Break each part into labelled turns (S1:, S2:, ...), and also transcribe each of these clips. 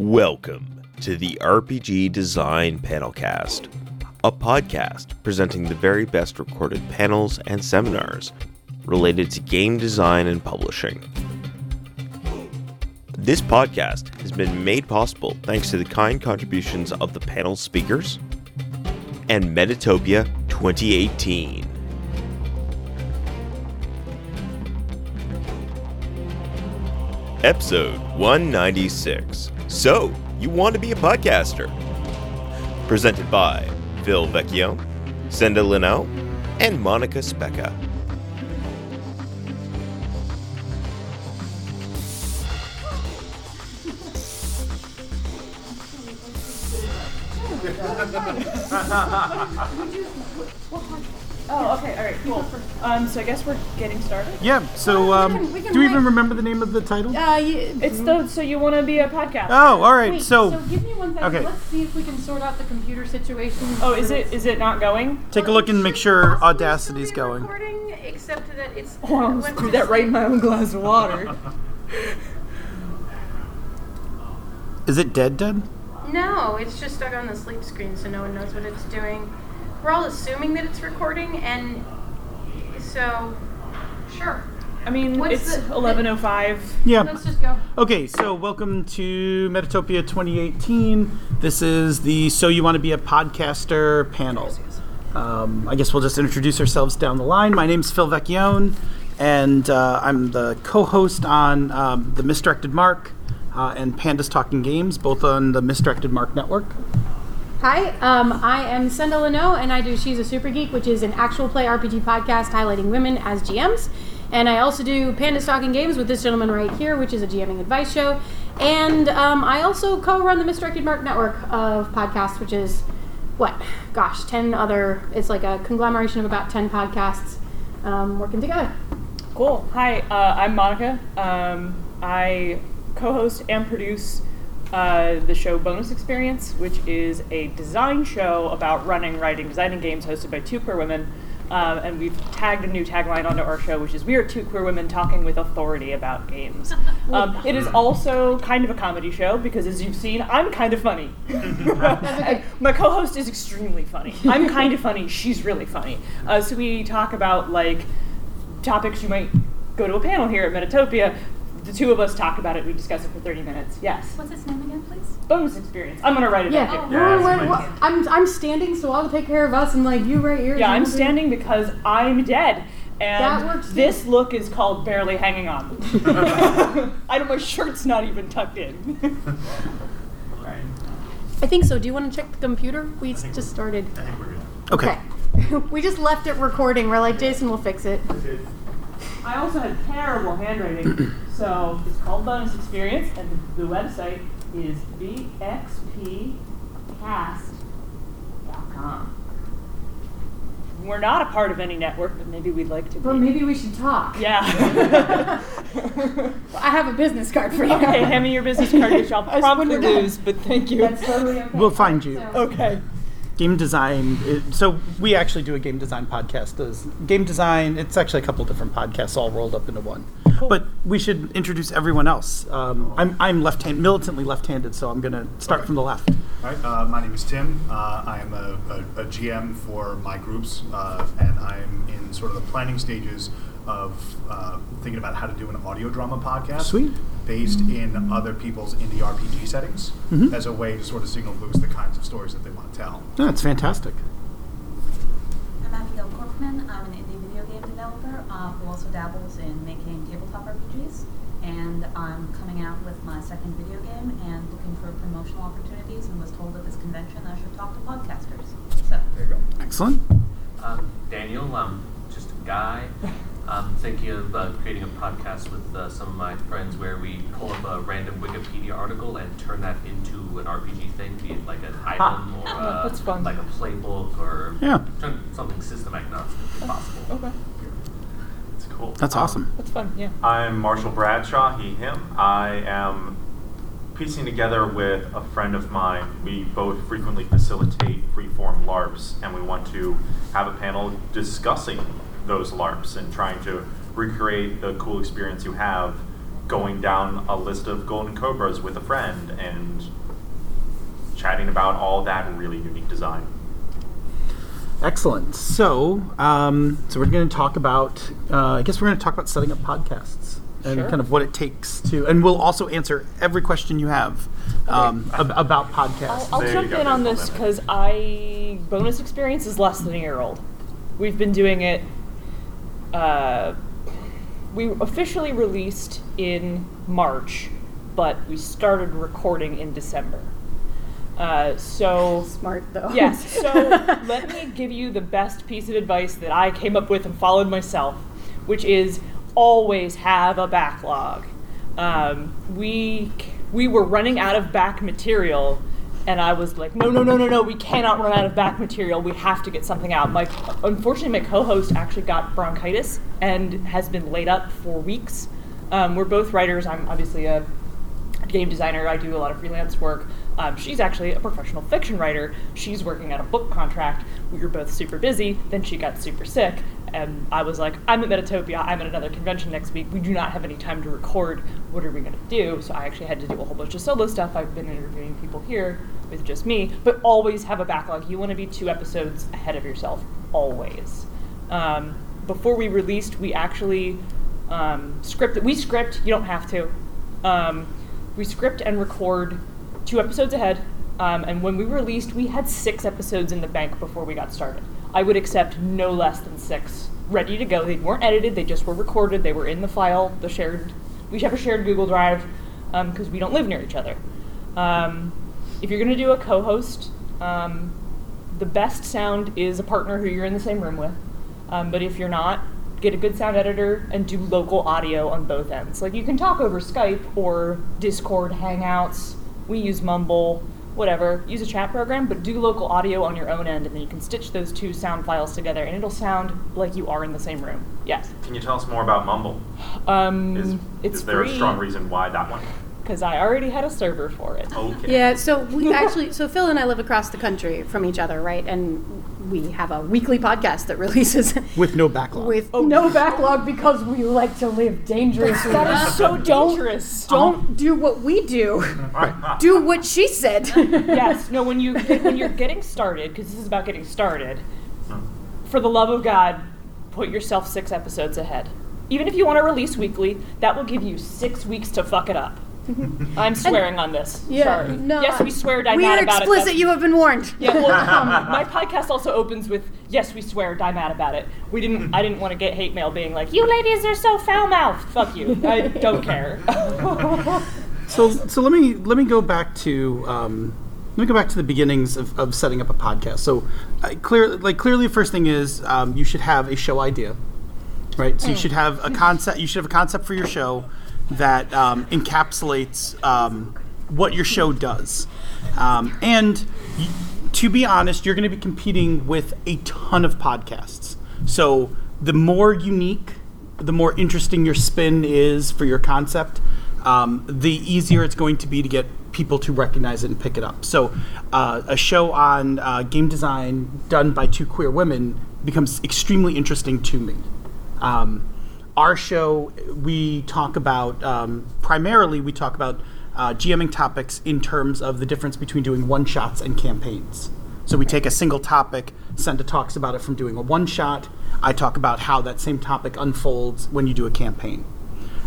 S1: Welcome to the RPG Design Panelcast, a podcast presenting the very best recorded panels and seminars related to game design and publishing. This podcast has been made possible thanks to the kind contributions of the panel speakers and Metatopia 2018. Episode 196. So, you want to be a podcaster? Presented by Phil Vecchione, Senda Linaugh, and Monica Speca.
S2: Oh, okay, all right, cool. Um, so I guess we're getting started.
S3: Yeah. So, um,
S4: can- we can
S3: do we
S4: wait.
S3: even remember the name of the title?
S4: Uh, you,
S2: It's the so you want to be a podcast.
S3: oh, all right.
S4: wait,
S3: so,
S4: give me one second.
S3: okay.
S4: Let's see if we can sort out the computer situation.
S2: Oh, is it is it not going?
S3: take a look and make sure Audacity's going.
S4: Recording, except that it's.
S2: Oh, I almost
S4: went
S2: threw that right in my own glass of water.
S3: Is it dead? Dead?
S4: No, it's just stuck on the sleep screen, so no one knows what it's doing. We're all assuming that it's recording, and so sure.
S2: I mean,
S4: What's
S2: it's
S4: the-
S2: eleven oh five.
S3: Yeah.
S4: Let's just go.
S3: Okay. So, welcome to Metatopia 2018. This is the So You Want to Be a Podcaster panel. Um, I guess we'll just introduce ourselves down the line. My name's Phil Vecchione, and uh, I'm the co-host on um, the Misdirected Mark uh, and Pandas Talking Games, both on the Misdirected Mark network.
S4: Hi, um, I am Senda Linaugh, and I do She's a Super Geek, which is an actual play RPG podcast highlighting women as GMs. And I also do Pandas Talking Games with this gentleman right here, which is a GMing advice show. And um, I also co run the Misdirected Mark network of podcasts, which is what? Gosh, 10 other, it's like a conglomeration of about 10 podcasts um, working together.
S2: Cool. Hi, uh, I'm Monica. Um, I co-host and produce uh, the show Bonus Experience, which is a design show about running, writing, designing games hosted by two queer women. Um, and we've tagged a new tagline onto our show, which is "We are two queer women talking with authority about games." Um, it is also kind of a comedy show because, as you've seen, I'm kind of funny. My co-host is extremely funny. I'm kind of funny. She's really funny. Uh, so we talk about like topics you might go to a panel here at Metatopia. The two of us talk about it. We discuss it for 30 minutes. Yes.
S5: What's his name again, please?
S2: Bonus experience. I'm gonna write it
S4: Yeah,
S2: down.
S4: We're-
S2: here.
S4: we're- we're- I'm, I'm standing, so I'll take care of us, and like you right here.
S2: Yeah, I'm
S4: you-
S2: standing because I'm dead.
S4: That
S2: And
S4: works too.
S2: this look is called barely hanging on. I don't. My shirt's not even tucked in.
S4: I think so. Do you want to check the computer? We just started.
S3: I think we're Okay.
S4: Okay. we just left it recording. We're like, Jason will fix it.
S2: I also had terrible handwriting, so it's called Bonus Experience, and the, the website is bxpcast.com. We're not a part of any network, but maybe we'd like to be.
S4: But maybe we should talk.
S2: Yeah.
S4: I have a business card for you.
S2: okay, hand me your business card, which I'll
S4: I was
S2: promptly
S4: wondering
S2: lose, but thank you.
S4: That's totally okay.
S3: We'll find you.
S4: So-
S2: okay.
S3: Game design it, so we actually do a game design podcast. Does game design it's actually a couple different podcasts all rolled up into one. But we should introduce everyone else. Um, i'm, I'm left-hand militantly left-handed so i'm going to start from the left.
S6: All right, uh, my name is Tim. Uh, I am a, a, a GM for my groups, uh, and I'm in sort of the planning stages of uh, thinking about how to do an audio drama podcast.
S3: Sweet.
S6: Based in other people's indie RPG settings
S3: Mhm.
S6: as a way to sort of signal boost the kinds of stories that they want to tell.
S3: that's fantastic
S5: I'm Abigail Corkman. I'm an indie video game developer uh, who also dabbles in making tabletop RPGs. And I'm coming out with my second video game and looking for promotional opportunities and was told at this convention that I should talk to podcasters. So,
S6: There you go.
S3: excellent
S7: Um, Daniel, I'm just a guy. I'm thinking of uh, creating a podcast with uh, some of my friends where we pull up a random Wikipedia article and turn that into an RPG thing, be it like an item or uh,
S2: that's fun.
S7: like a playbook or
S3: Yeah.
S7: turn something system agnostic if possible.
S2: Okay.
S8: It's cool.
S3: that's
S8: Um,
S3: awesome
S2: That's fun, yeah.
S8: I'm Marshall Bradshaw, he, him. I am piecing together with a friend of mine. We both frequently facilitate freeform LARPs, and we want to have a panel discussing those LARPs and trying to recreate the cool experience you have going down a list of golden cobras with a friend and chatting about all that really unique design.
S3: Excellent. So, um, so we're going to talk about. Uh, I guess we're going to talk about setting up podcasts and
S2: Sure.
S3: kind of what it takes to, and we'll also answer every question you have um, ab- about podcasts.
S2: I'll, I'll jump in on this because I bonus experience is less than a year old. We've been doing it. Uh, we officially released in March, but we started recording in December. Uh, so
S4: Smart though.
S2: Yes. So let me give you the best piece of advice that I came up with and followed myself, which is always have a backlog. Um, we we were running out of back material, and I was like, no, no, no, no, no, we cannot run out of back material. We have to get something out. My unfortunately, my co-host actually got bronchitis and has been laid up for weeks. Um, we're both writers. I'm obviously a game designer. I do a lot of freelance work. Um, she's actually a professional fiction writer. She's working on a book contract. We were both super busy. Then she got super sick, and I was like, "I'm at Metatopia. I'm at another convention next week. We do not have any time to record. What are we going to do?" So I actually had to do a whole bunch of solo stuff. I've been interviewing people here with just me, but always have a backlog. You want to be two episodes ahead of yourself, always. Um, before we released, we actually um, scripted. We script. You don't have to. Um, we script and record two episodes ahead. Um, and when we released, we had six episodes in the bank before we got started. I would accept no less than six ready to go. They weren't edited; they just were recorded. They were in the file, the shared. We have a shared Google Drive because we don't live near each other. Um, if you're going to do a co-host, um, the best sound is a partner who you're in the same room with. Um, but if you're not, get a good sound editor and do local audio on both ends. Like you can talk over Skype or Discord, Hangouts. We use Mumble, whatever. Use a chat program, but do local audio on your own end, and then you can stitch those two sound files together, and it'll sound like you are in the same room. Yes.
S8: Can you tell us more about Mumble?
S2: Um,
S8: Is,
S2: it's
S8: is there
S2: free
S8: a strong reason why that one?
S2: because I already had a server for it.
S8: Okay.
S4: Yeah, so we actually, so Phil and I live across the country from each other, right? And we have a weekly podcast that releases
S3: with no backlog.
S4: with oh. no backlog because we like to live dangerously.
S2: That is so
S4: Don't-
S2: dangerous.
S4: Don't do what we do. do what she said.
S2: yes. No. When you when you're getting started, because this is about getting started. For the love of God, put yourself six episodes ahead. Even if you want to release weekly, that will give you six weeks to fuck it up. I'm swearing on this.
S4: Yeah,
S2: Sorry.
S4: no,
S2: yes, we swear. Die
S4: we
S2: mad
S4: are
S2: about
S4: explicit.
S2: it.
S4: You have been warned.
S2: Yeah, well, um, my podcast also opens with "Yes, we swear, die mad about it." We didn't. I didn't want to get hate mail being like, "You ladies are so foul mouthed." Fuck you. I don't care.
S3: So, so let me let me go back to um, let me go back to the beginnings of, of setting up a podcast. So, uh, clear like clearly, the first thing is um, you should have a show idea, right? So you should have a concept. You should have a concept for your show that um, encapsulates um, what your show does, um, and to be honest, you're going to be competing with a ton of podcasts. So the more unique the more interesting your spin is for your concept, um, the easier it's going to be to get people to recognize it and pick it up. So, uh, a show on uh, game design done by two queer women becomes extremely interesting to me. Um, our show, we talk about um, primarily we talk about uh, GMing topics in terms of the difference between doing one shots and campaigns. So we take a single topic, Senda talks about it from doing a one shot. I talk about how that same topic unfolds when you do a campaign.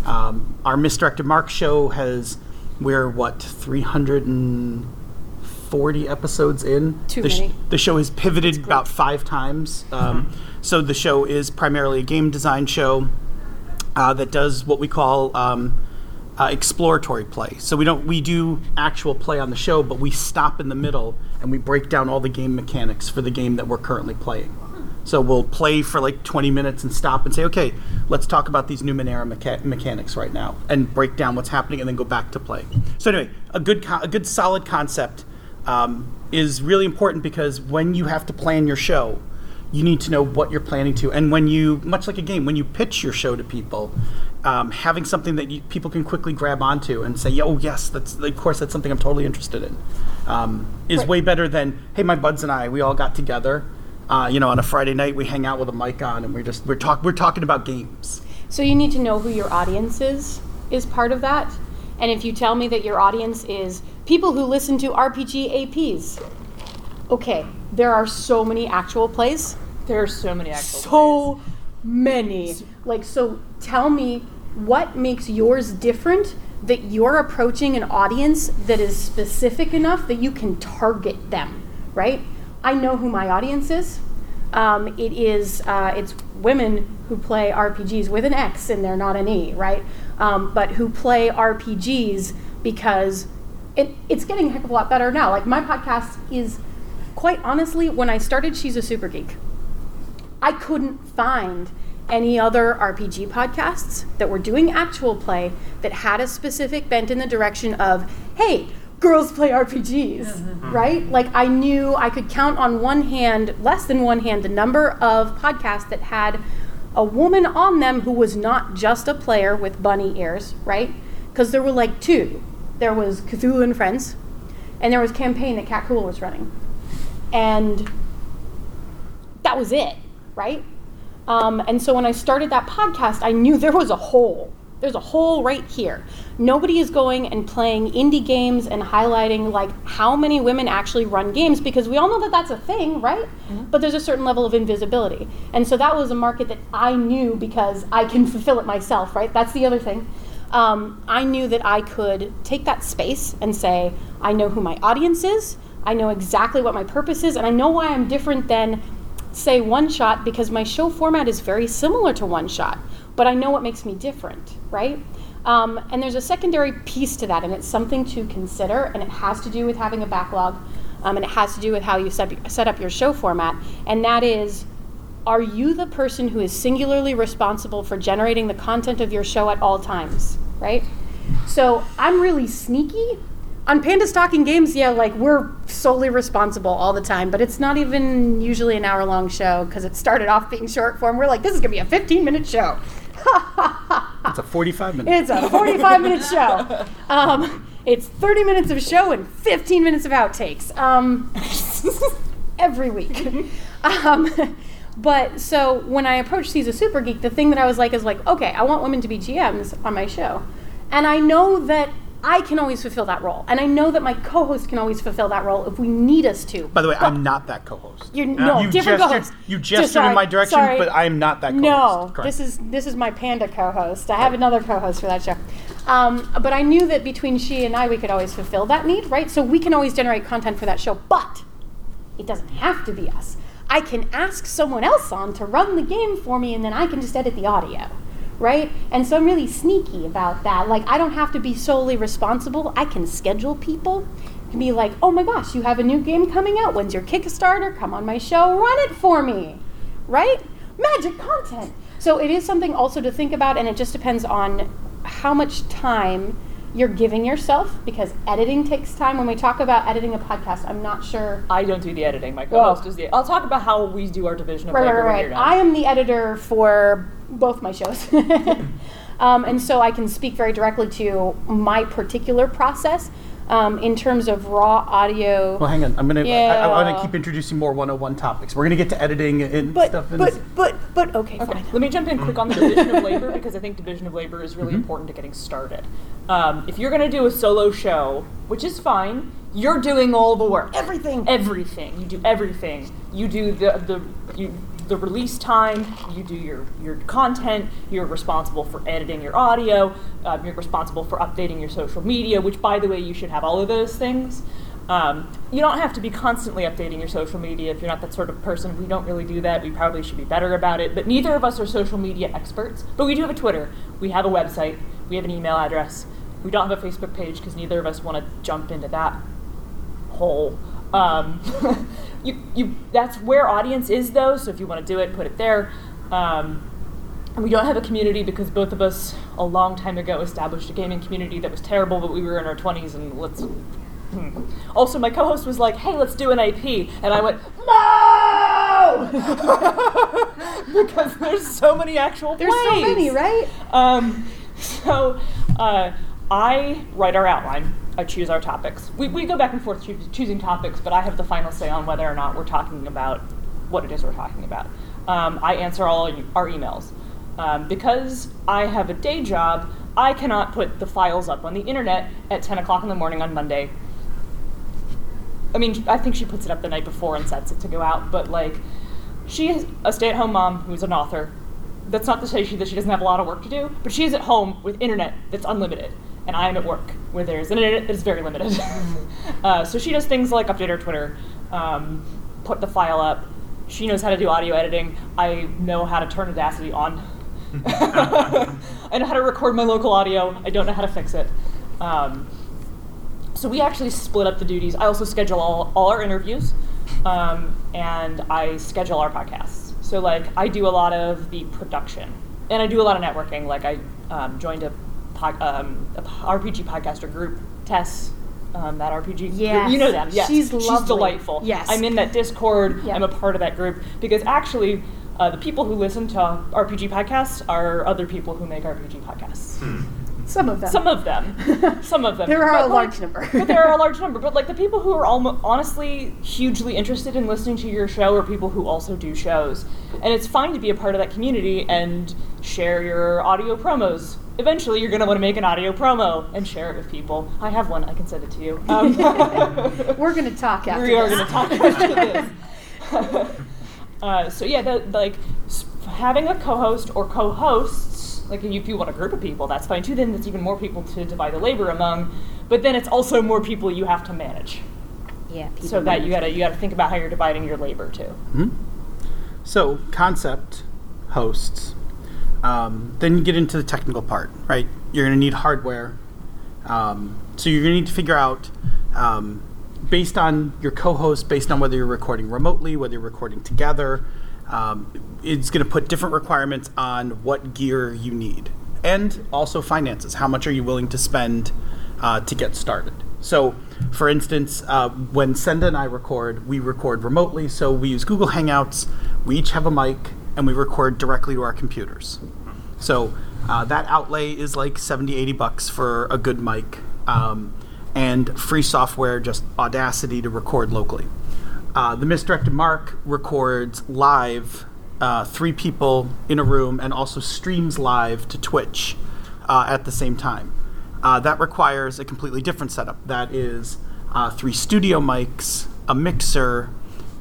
S3: Um, our Misdirected Mark show has, we're what, 340 episodes in?
S4: Too
S3: the,
S4: many.
S3: the show has pivoted about five times. Um, So the show is primarily a game design show uh, that does what we call um, uh, exploratory play. So we don't we do actual play on the show, but we stop in the middle and we break down all the game mechanics for the game that we're currently playing. So we'll play for like 20 minutes and stop and say, okay, let's talk about these Numenera mecha- mechanics right now, and break down what's happening, and then go back to play. So anyway, a good co- a good solid concept um, is really important because when you have to plan your show, you need to know what you're planning to and when you much like a game when you pitch your show to people um, having something that you, people can quickly grab onto and say oh yes that's of course that's something i'm totally interested in um, is way better than hey my buds and i we all got together uh, you know on a friday night we hang out with a mic on and we're just we're talk we're talking about games
S4: So you need to know who your audience is is part of that. And if you tell me that your audience is people who listen to RPG APs, okay, there are so many actual plays.
S2: There are so many actual
S4: So many. Like, so tell me what makes yours different that you're approaching an audience that is specific enough that you can target them, right? I know who my audience is. Um, it is uh, it's women who play RPGs with an X and they're not an E, right? Um, but who play RPGs because it, it's getting a heck of a lot better now. Like my podcast is quite honestly, when I started, she's a super geek. I couldn't find any other RPG podcasts that were doing actual play that had a specific bent in the direction of, hey, girls play RPGs, mm-hmm. right? Like I knew I could count on one hand, less than one hand, the number of podcasts that had a woman on them who was not just a player with bunny ears, right? Because there were like two. There was Cthulhu and Friends, and there was campaign that Cat Cool was running. And that was it, right? Um, and so when I started that podcast, I knew there was a hole. There's a hole right here. Nobody is going and playing indie games and highlighting like how many women actually run games because we all know that that's a thing, right? But there's a certain level of invisibility. And so that was a market that I knew because I can fulfill it myself, right? That's the other thing. Um, I knew that I could take that space and say, I know who my audience is, I know exactly what my purpose is, and I know why I'm different than say one shot because my show format is very similar to one shot, but I know what makes me different, right? Um, and there's a secondary piece to that, and it's something to consider, and it has to do with having a backlog, um, and it has to do with how you set, set up your show format, and that is are you the person who is singularly responsible for generating the content of your show at all times, right? So I'm really sneaky. On Pandas Talking Games, yeah, like we're solely responsible all the time, but it's not even usually an hour long show because it started off being short form. We're like, this is gonna be a 15 minute show.
S3: It's a 45 minute.
S4: It's a 45 minute show. Um, it's 30 minutes of show and 15 minutes of outtakes um, every week. Um, but so when I approached He's a Super Geek, the thing that I was like is like, okay, I want women to be GMs on my show. And I know that I can always fulfill that role. And I know that my co host can always fulfill that role if we need us to.
S3: By the way, I'm not that co-host.
S4: You're, no,
S3: you
S4: different
S3: gestured,
S4: co-host.
S3: You
S4: Just
S3: gestured
S4: sorry,
S3: in my direction,
S4: sorry.
S3: but I'm not that co-host.
S4: No,
S3: Correct.
S4: this is this is my panda co-host. I have another co-host for that show. Um, but I knew that between she and I, we could always fulfill that need, right? So we can always generate content for that show, but it doesn't have to be us. I can ask someone else on to run the game for me, and then I can just edit the audio, right? And so I'm really sneaky about that. Like I don't have to be solely responsible. I can schedule people. Can be like, oh my gosh, you have a new game coming out. When's your Kickstarter? Come on my show, run it for me, right? Magic content. So it is something also to think about, and it just depends on how much time you're giving yourself because editing takes time. When we talk about editing a podcast, I'm not sure.
S2: I don't do the editing. My co-host
S4: Oh.
S2: does the. I'll talk about how we do our division of
S4: Right,
S2: labor
S4: right, right. I am the editor for both my shows. um, and so I can speak very directly to my particular process um, in terms of raw audio.
S3: Well, hang on. I'm gonna. I, I want
S4: Yeah.
S3: to keep introducing more 101 topics. We're gonna get to editing and
S4: but,
S3: stuff. in
S4: but,
S3: this.
S4: but, but, okay,
S2: Okay,
S4: fine.
S2: let me jump in quick on the division of labor because I think division of labor is really important to getting started. Um, if you're going to do a solo show, which is fine, you're doing all the work.
S4: Everything.
S2: Everything. You do everything. You do the the you the release time. You do your your content. You're responsible for editing your audio. Um, you're responsible for updating your social media. Which, by the way, you should have all of those things. Um, you don't have to be constantly updating your social media if you're not that sort of person. We don't really do that. We probably should be better about it. But neither of us are social media experts. But we do have a Twitter. We have a website. We have an email address. We don't have a Facebook page because neither of us want to jump into that hole. Um, you, you, that's where audience is though. So if you want to do it, put it there. Um, we don't have a community because both of us a long time ago established a gaming community that was terrible, but we were in our 20s and let's. hmm. Also, my co-host was like, "Hey, let's do an AP," and I went, "No!" because there's so many actual.
S4: There's so many, right?
S2: Um, so uh, I write our outline. I choose our topics. We, we go back and forth choo- choosing topics, but I have the final say on whether or not we're talking about what it is we're talking about. Um, I answer all our emails. Um, because I have a day job, I cannot put the files up on the internet at 10 o'clock in the morning on Monday. I mean, I think she puts it up the night before and sets it to go out, but like, she is a stay at home mom who's an author. That's not to say she, that she doesn't have a lot of work to do, but she is at home with internet that's unlimited. And I am at work where there's an internet that's very limited. uh, so she does things like update her Twitter, um, put the file up. She knows how to do audio editing. I know how to turn Audacity on. I know how to record my local audio. I don't know how to fix it. Um, so we actually split up the duties. I also schedule all, all our interviews, um, and I schedule our podcasts. So like I do a lot of the production, and I do a lot of networking. Like I um, joined a, pod, um, RPG podcaster group, Tess. Um, that RPG group. You know them. Yes,
S4: She's lovely.
S2: delightful.
S4: Yes.
S2: I'm in that Discord.
S4: Yeah.
S2: I'm a part of that group because actually, uh, the people who listen to RPG podcasts are other people who make RPG podcasts.
S4: Some of them.
S2: Some of them. Some of them.
S4: There are
S2: But,
S4: a
S2: like-
S4: large number.
S2: but there are a large number. But like the people who are almo- honestly hugely interested in listening to your show are people who also do shows. And it's fine to be a part of that community and share your audio promos. Eventually, you're going to want to make an audio promo and share it with people. I have one. I can send it to you. Um,
S4: We're going to talk after
S2: we are going to talk after this. uh, so yeah, the, like having a co-host or co-hosts, like if you want a group of people, that's fine too. Then that's even more people to divide the labor among. But then it's also more people you have to manage.
S4: Yeah. people
S2: so that you gotta you gotta think about how you're dividing your labor too. Hmm.
S3: So, concept, hosts. Um, then you get into the technical part, right? You're going to need hardware. Um, so, you're going to need to figure out, um, based on your co host, based on whether you're recording remotely, whether you're recording together, um, it's going to put different requirements on what gear you need. And also finances. How much are you willing to spend uh, to get started? So, for instance, uh, when Senda and I record, we record remotely. So we use Google Hangouts. We each have a mic, and we record directly to our computers. So uh, that outlay is like 70, 80 bucks for a good mic, um, and free software, just Audacity to record locally. Uh, the misdirected mark records live, uh, three people in a room, and also streams live to Twitch uh, at the same time. Uh, that requires a completely different setup. That is uh, three studio mics, a mixer,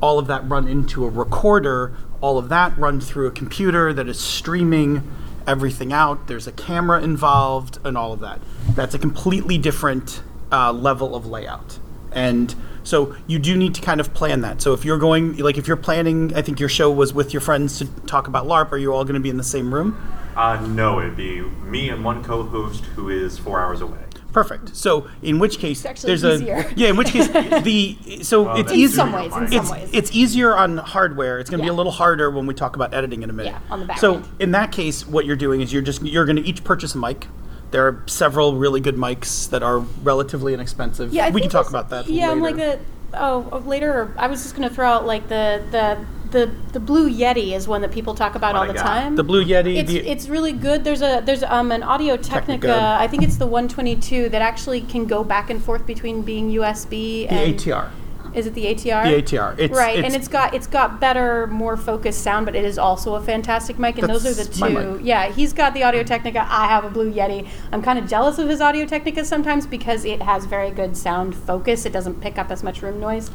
S3: all of that run into a recorder, all of that run through a computer that is streaming everything out. There's a camera involved, and all of that. That's a completely different uh, level of layout. And so you do need to kind of plan that. So if you're going, like if you're planning, I think your show was with your friends to talk about LARP, are you all going to be in the same room?
S8: Uh, no, it'd be me and one co-host who is four hours away.
S3: Perfect. So in which case,
S4: actually
S3: there's
S4: easier.
S3: a yeah. In which case, the so
S8: Oh,
S3: it's
S8: that's
S3: easy.
S4: some ways, in some ways.
S3: it's easier on hardware. It's going to be a little harder when we talk about editing in a minute.
S4: Yeah, on the back
S3: So
S4: end.
S3: in that case, what you're doing is you're just you're going to each purchase a mic. There are several really good mics that are relatively inexpensive.
S4: Yeah, I
S3: we can talk about that.
S4: Yeah, I'm like the oh oh, later. I was just gonna throw out like the the the the blue Yeti is one that people talk about
S8: What
S4: all
S8: I
S4: the
S8: got.
S4: time.
S3: the Blue Yeti.
S4: It's,
S3: the,
S4: it's really good. There's a there's um an Audio Technica.
S3: Technica.
S4: I think it's the 122 that actually can go back and forth between being USB
S3: the
S4: and
S3: ATR.
S4: Is it the ATR?
S3: The ATR. It's,
S4: right, and it's got it's got better, more focused sound, but it is also a fantastic mic, and those are the two. Yeah, he's got the Audio Technica. I have a Blue Yeti. I'm kind of jealous of his Audio Technica sometimes because it has very good sound focus. It doesn't pick up as much room noise.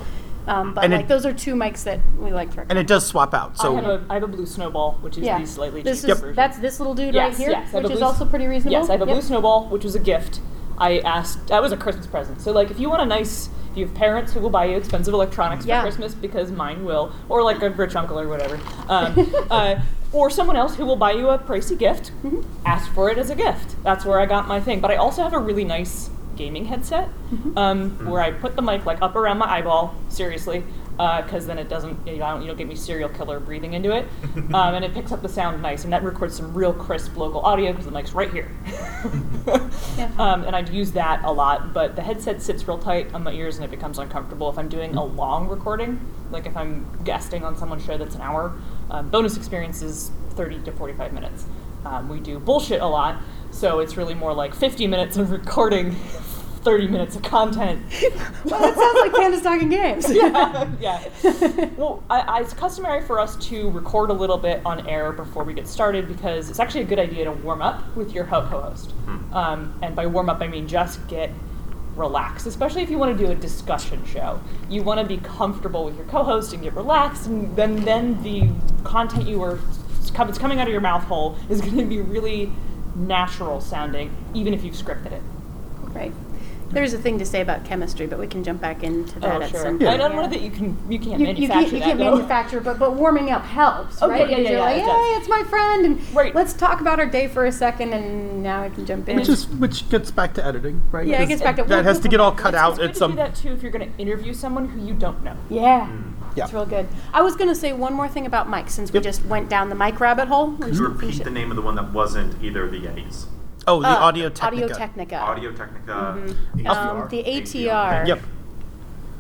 S4: Um, but
S3: And it-
S4: like those are two mics that we like to
S3: and it does swap out.
S2: I
S3: So
S2: have a I have a blue snowball, which is
S4: yeah,
S2: the slightly
S4: this
S2: cheaper
S4: is
S2: version.
S4: that's this little dude
S2: yes,
S4: right here,
S2: yes,
S4: which is also pretty reasonable.
S2: Yes, I have a
S4: Yep.
S2: blue snowball, which was a gift. I asked. That was a Christmas present. So like, if you want a nice, if you have parents who will buy you expensive electronics
S4: Yeah.
S2: for Christmas, because mine will, or like a rich uncle or whatever, um, uh, or someone else who will buy you a pricey gift,
S4: Mm-hmm.
S2: ask for it as a gift. That's where I got my thing. But I also have a really nice gaming headset,
S4: Mm-hmm.
S2: um, where I put the mic like up around my eyeball, seriously, because then it doesn't, you, know, I don't, you don't get me serial killer breathing into it, um, and it picks up the sound nice, and that records some real crisp local audio because the mic's right here.
S4: Yeah.
S2: um, and I'd use that a lot, but the headset sits real tight on my ears and it becomes uncomfortable if I'm doing a long recording, like if I'm guesting on someone's show that's an hour. Um, bonus experience is 30 to 45 minutes. Um, we do bullshit a lot, so it's really more like 50 minutes of recording 30 minutes of content.
S4: well, that sounds like Pandas Talking Games.
S2: yeah, yeah. Well, I, I, it's customary for us to record a little bit on air before we get started because it's actually a good idea to warm up with your ho- co-host. Um, and by warm up, I mean just get relaxed, especially if you want to do a discussion show. You want to be comfortable with your co-host and get relaxed, and then then the content you are it's coming out of your mouth hole is going to be really natural sounding, even if you've scripted it.
S4: Right. There's a thing to say about chemistry, but we can jump back into oh, that
S2: Oh,
S4: at
S2: sure.
S4: some
S3: Yeah.
S2: I don't know that you can you can't
S4: You, you
S2: manufacture
S4: can't, you
S2: that.
S4: can't
S2: though.
S4: manufacture, but but warming up helps,
S2: Oh,
S4: right?
S2: yeah, yeah,
S4: you're
S2: yeah,
S4: like,
S2: it does.
S4: hey, it's my friend, and
S2: Right.
S4: let's talk about our day for a second, and now I can jump in.
S3: Which is which gets back to editing, right?
S4: Yeah, it
S3: 'Cause
S4: gets back to-
S3: that has to get all cut out
S2: it's good
S3: at
S2: to
S3: some.
S2: do that too if you're going to interview someone who you don't know.
S4: yeah, mm.
S3: Yeah.
S4: it's real good. I was going to say one more thing about Mike, since we
S3: Yep.
S4: just went down the mic rabbit hole.
S8: Could you repeat the name of the one that wasn't either of the Yetis?
S3: Oh, the
S4: Uh,
S3: Audio Technica.
S4: Audio Technica.
S8: Audio Technica.
S4: Um, the ATR.
S3: Yep.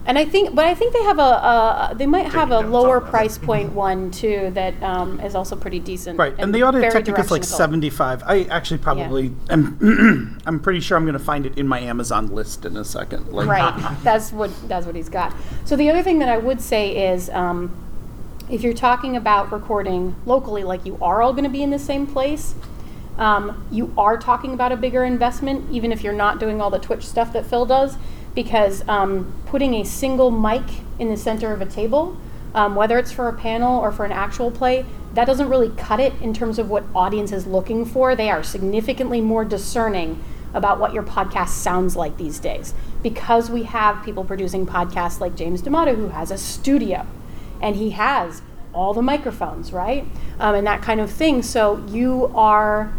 S4: And I think, but I think they have a, a they might have a lower price point one too that um, is also pretty decent.
S3: Right, and, the Audio
S4: very
S3: Technica is like seventy-five. I actually probably am. I'm pretty sure I'm going to find it in my Amazon list in a second. Like,
S4: Right, that's what that's what he's got. So the other thing that I would say is, um, if you're talking about recording locally, like you are all going to be in the same place, um, you are talking about a bigger investment, even if you're not doing all the Twitch stuff that Phil does, because um, putting a single mic in the center of a table, um, whether it's for a panel or for an actual play, that doesn't really cut it in terms of what audience is looking for. They are significantly more discerning about what your podcast sounds like these days because we have people producing podcasts like James D'Amato who has a studio and he has all the microphones, right? Um, and that kind of thing. So you are,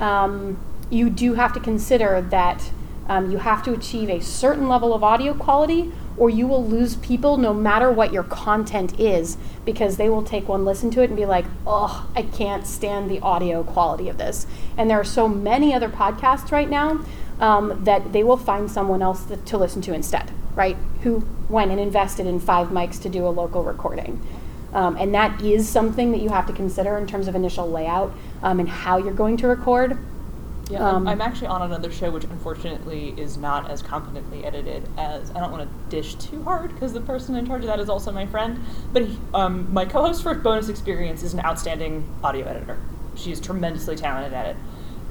S4: um, you do have to consider that um, you have to achieve a certain level of audio quality or you will lose people no matter what your content is because they will take one listen to it and be like, oh, I can't stand the audio quality of this. And there are so many other podcasts right now um, that they will find someone else to listen to instead, right? Who went and invested in five mics to do a local recording. Um, and that is something that you have to consider in terms of initial layout um, and how you're going to record.
S2: Yeah, I'm-
S4: Um,
S2: I'm actually on another show which unfortunately is not as competently edited as I don't want to dish too hard because the person in charge of that is also my friend. But he, um, my co-host for Bonus Experience is an outstanding audio editor. She is tremendously talented at it.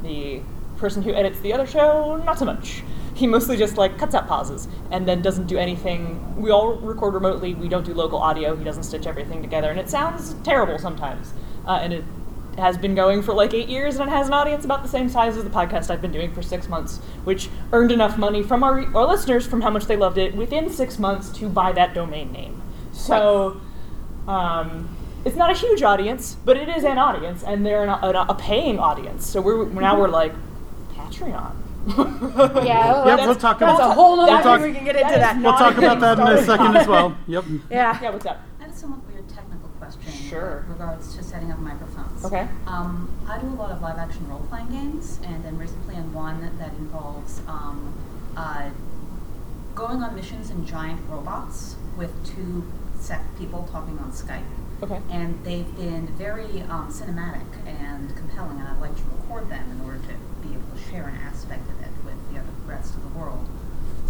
S2: The person who edits the other show, not so much. He mostly just like cuts out pauses and then doesn't do anything. We all record remotely. We don't do local audio. He doesn't stitch everything together, and it sounds terrible sometimes. Uh, and it has been going for like eight years and it has an audience about the same size as the podcast I've been doing for six months, which earned enough money from our, our listeners from how much they loved it within six months to buy that domain name. So um, it's not a huge audience, but it is an audience, and they're an, a, a paying audience. So we're now we're like Patreon.
S4: Yeah,
S3: Yep, we'll talk
S4: that's
S3: about-
S4: a whole other
S3: we'll talk-
S4: we can get into
S2: that
S4: that.
S2: is
S3: We'll talk about that in a second as well. Yep.
S4: Yeah.
S2: yeah, what's up?
S5: I have a somewhat weird technical question
S2: Sure.
S5: with regards to setting up microphones.
S2: Okay.
S5: Um, I do a lot of live action role playing games, and I'm recently in one that involves um, uh, going on missions in giant robots with two set people talking on Skype.
S2: Okay.
S5: And they've been very um, cinematic and compelling, and I'd like to record them in order to be able to share an aspect of it with the other rest of the world.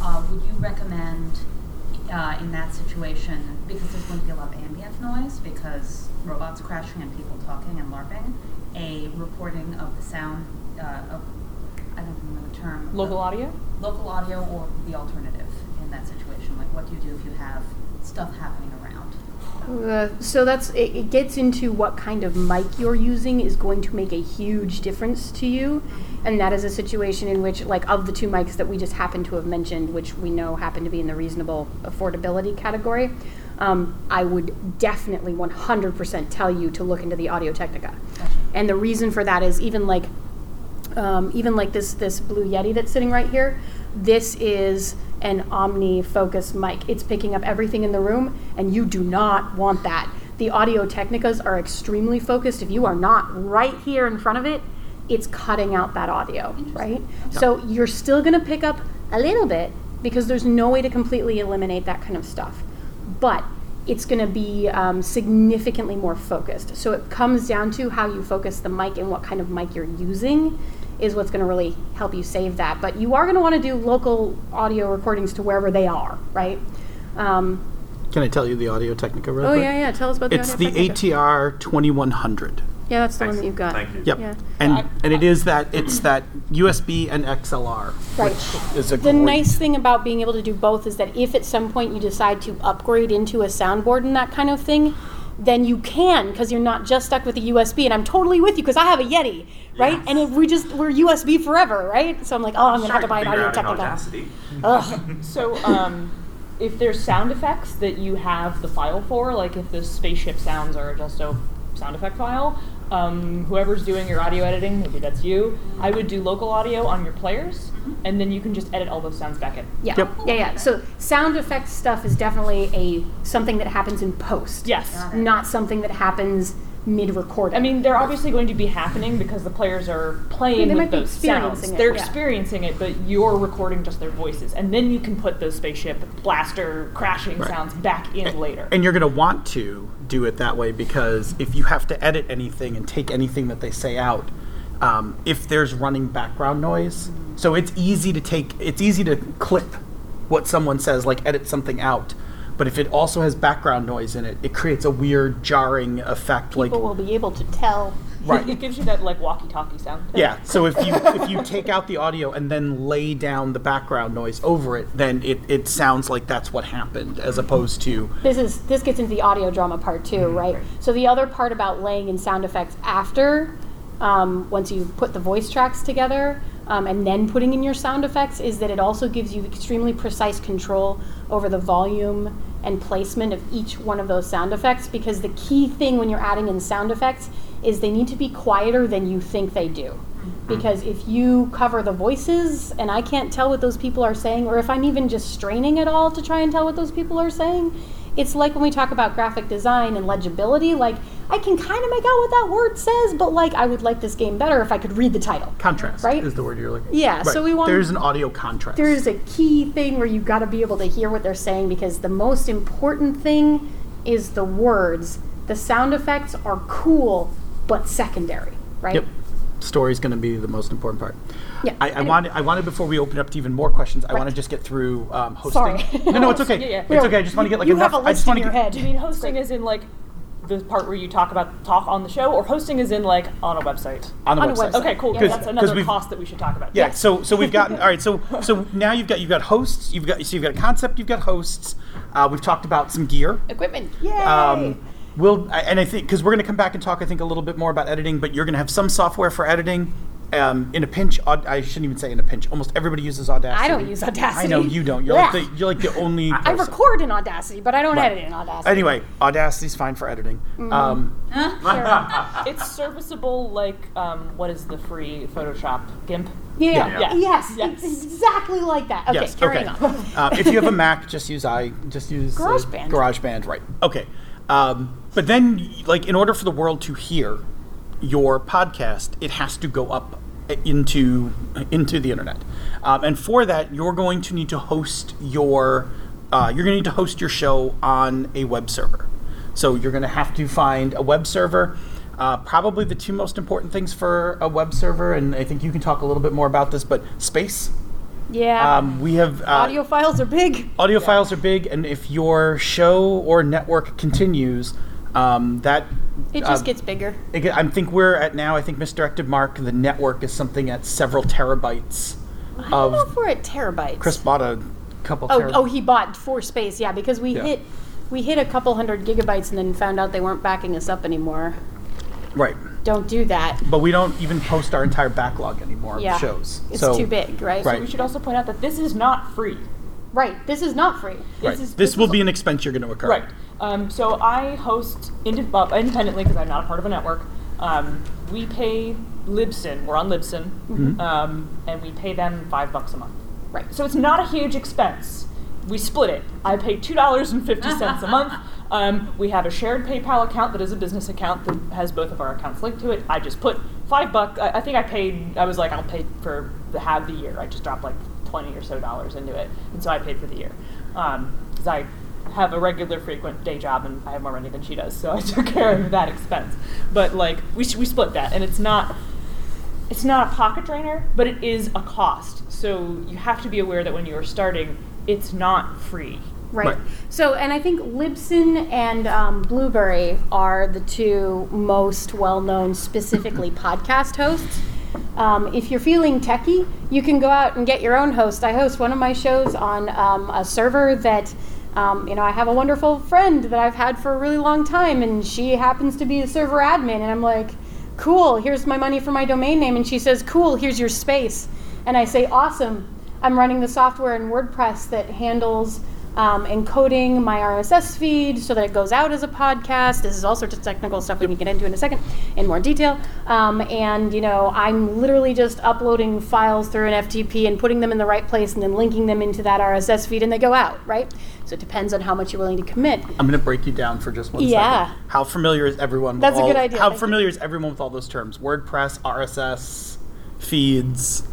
S5: Uh, would you recommend uh, in that situation, because there's going to be a lot of ambient noise, because robots crashing and people talking and LARPing, a recording of the sound uh, of, I don't remember the term.
S2: Local audio?
S5: Local audio or the alternative in that situation. Like, what do you do if you have stuff happening around?
S4: Uh, so that's it, it gets into what kind of mic you're using is going to make a huge difference to you. And that is a situation in which like of the two mics that we just happen to have mentioned which we know happen to be in the reasonable affordability category um, i would definitely 100% tell you to look into the audio technica. And the reason for that is even like um, even like this this blue yeti that's sitting right here this is an omni focus mic. It's picking up everything in the room and you do not want that. The audio technicas are extremely focused. If you are not right here in front of it it's cutting out that audio right? So you're still going to pick up a little bit because there's no way to completely eliminate that kind of stuff. But it's going to be um, significantly more focused. So it comes down to how you focus the mic and what kind of mic you're using is what's going to really help you save that. But you are going to want to do local audio recordings to wherever they are, right? Um,
S3: Can I tell you the Audio Technica real
S4: oh
S3: quick?
S4: yeah, yeah. Tell us about the
S3: It's
S4: Audio
S3: the ATR 2100.
S4: Yeah, that's the one that you've got.
S8: Thank you.
S3: Yep.
S4: Yeah.
S3: And and it is that it's that USB and XLR.
S4: Right.
S3: Which is a
S4: The
S3: great-
S4: nice thing about being able to do both is that if at some point you decide to upgrade into a soundboard and that kind of thing, then you can because you're not just stuck with a USB. And I'm totally with you because I have a Yeti, right? And if we just we're USB forever, right? So I'm like, oh, I'm gonna have to buy an Audio Technica. Ugh.
S2: So, um, if there's sound effects that you have the file for, like if the spaceship sounds are just a sound effect file, um, whoever's doing your audio editing, maybe that's you, I would do local audio on your players, and then you can just edit all those sounds back in.
S4: Yeah,
S3: Yep.
S4: yeah, yeah. So sound effects stuff is definitely a something that happens in post.
S2: Yes.
S4: Not something that happens mid recording.
S2: I mean, they're obviously going to be happening because the players are playing
S4: they
S2: with
S4: might
S2: those
S4: experiencing
S2: sounds.
S4: it,
S2: They're
S4: yeah.
S2: experiencing it, but you're recording just their voices, and then you can put those spaceship blaster crashing
S3: Right.
S2: sounds back in later.
S3: And you're going to want to do it that way because if you have to edit anything and take anything that they say out, um, if there's running background noise, so it's easy to take, it's easy to clip what someone says, like edit something out. But if it also has background noise in it, it creates a weird jarring effect. like
S4: people will be able to tell.
S3: right.
S2: It gives you that like walkie-talkie sound.
S3: Yeah. So if you if you take out the audio and then lay down the background noise over it, then it, it sounds like that's what happened, as opposed to
S4: this is this gets into the audio drama part too, right? So the other part about laying in sound effects after, um, once you put the voice tracks together, um, and then putting in your sound effects, is that it also gives you extremely precise control over the volume and placement of each one of those sound effects. Because the key thing when you're adding in sound effects is they need to be quieter than you think they do. Mm-hmm. Because if you cover the voices and I can't tell what those people are saying, or if I'm even just straining at all to try and tell what those people are saying, it's like when we talk about graphic design and legibility. Like, I can kind of make out what that word says, but like, I would like this game better if I could read the title.
S3: contrast.
S4: Right?
S3: Is the word you're looking.
S4: Yeah, so we want-
S3: There's an audio contrast.
S4: There's a key thing where you've got to be able to hear what they're saying because the most important thing is the words. The sound effects are cool, but secondary, right?
S3: Yep. Story's going to be the most important part.
S4: Yeah,
S3: I, I
S4: anyway.
S3: wanted, I wanted before we open up to even more questions, I want to just get through um, hosting.
S4: Sorry.
S3: No, no, it's okay.
S2: Yeah, yeah.
S3: It's okay. I just want to get like
S4: you
S3: enough.
S4: have a
S3: I just
S4: list
S3: want
S4: in
S3: to
S4: your
S3: get.
S4: head.
S2: Do you mean hosting is in like the part where you talk about talk on the show, or hosting is in like on a website?
S3: on the
S4: On a
S3: website.
S4: website.
S2: Okay, cool.
S4: Yeah,
S2: Because
S3: Because-
S2: that's
S3: 'cause
S2: another cost that we should talk about.
S3: Yeah. So so we've gotten all right. So so now you've got you've got hosts. You've got so you've got a concept. You've got hosts. Uh, we've talked about some gear.
S4: Equipment. Yay!
S3: Um, we'll and I think because we're going to come back and talk, I think a little bit more about editing. But you're going to have some software for editing. Um, in a pinch, Aud- I shouldn't even say in a pinch. Almost everybody uses Audacity.
S4: I don't use Audacity.
S3: I know you don't. You're like the you're like the only.
S4: I
S3: person.
S4: record in Audacity, but I don't
S3: Right.
S4: edit in Audacity.
S3: Anyway, Audacity's fine for editing. Um,
S2: It's serviceable like um, what is the free Photoshop GIMP?
S4: Yeah.
S3: Yeah.
S4: Yes.
S2: Yes.
S4: It's exactly like that. Okay.
S3: yes.
S4: Carrying
S3: okay.
S4: on.
S3: Uh, if you have a Mac, just use i just use uh,
S4: GarageBand.
S3: GarageBand, right? Okay. Um, but then, like, in order for the world to hear your podcast, it has to go up into into the internet, um, and for that, you're going to need to host your uh, you're going to need to host your show on a web server. So you're going to have to find a web server. Uh, probably the two most important things for a web server, and I think you can talk a little bit more about this, but space.
S4: Yeah.
S3: Um, we have uh,
S4: Audio files are big.
S3: audio files are big, and if your show or network continues, um, that
S4: It just
S3: uh,
S4: gets bigger.
S3: it I think we're at now. I think misdirected mark. The network is something at several terabytes.
S4: I don't know
S3: Of
S4: if we're at terabytes.
S3: Chris bought a couple.
S4: Oh,
S3: terabytes.
S4: oh, he bought for space. Yeah, because we
S3: Yeah.
S4: hit we hit a couple hundred gigabytes and then found out they weren't backing us up anymore.
S3: right.
S4: Don't do that.
S3: But we don't even post our entire backlog anymore
S4: Yeah.
S3: of shows.
S4: It's
S3: so,
S4: too big, right?
S3: Right.
S2: We should also point out that this is not free.
S4: Right. This is not free.
S3: Right.
S2: is-
S3: This will
S2: is-
S3: be an expense you're going to incur.
S2: Right. Um, so I host inde- uh, independently because I'm not a part of a network. Um, we pay Libsyn. We're on Libsyn,
S3: Mm-hmm.
S2: um, and we pay them five bucks a month.
S4: Right.
S2: So it's not a huge expense. We split it. I pay two dollars and fifty cents a month. Um, we have a shared PayPal account that is a business account that has both of our accounts linked to it. I just put five bucks. I, I think I paid. I was like, I'll pay for the half the year. I just dropped like twenty or so dollars into it, and so I paid for the year because I have a regular, frequent day job and I have more money than she does, so I took care of that expense. But like, we we split that, and it's not it's not a pocket drainer, but it is a cost. So you have to be aware that when you're starting, it's not free.
S4: Right.
S3: Right.
S4: So, and I think Libsyn and um, Blueberry are the two most well known, specifically podcast hosts. Um, if you're feeling techie, you can go out and get your own host. I host one of my shows on um, a server that, um, you know, I have a wonderful friend that I've had for a really long time, and she happens to be the server admin. And I'm like, cool, here's my money for my domain name. And she says, cool, here's your space. And I say, awesome. I'm running the software in WordPress that handles um, encoding my RSS feed so that it goes out as a podcast. This is all sorts of technical stuff we can get into in a second in more detail. Um, and you know, I'm literally just uploading files through an FTP and putting them in the right place and then linking them into that RSS feed and they go out, right? So it depends on how much you're willing to commit.
S3: I'm going to break you down for just one second.
S4: Yeah.
S3: How familiar is everyone? with
S4: That's a
S3: all-
S4: good idea,
S3: How familiar is everyone with all those terms? WordPress, RSS, feeds.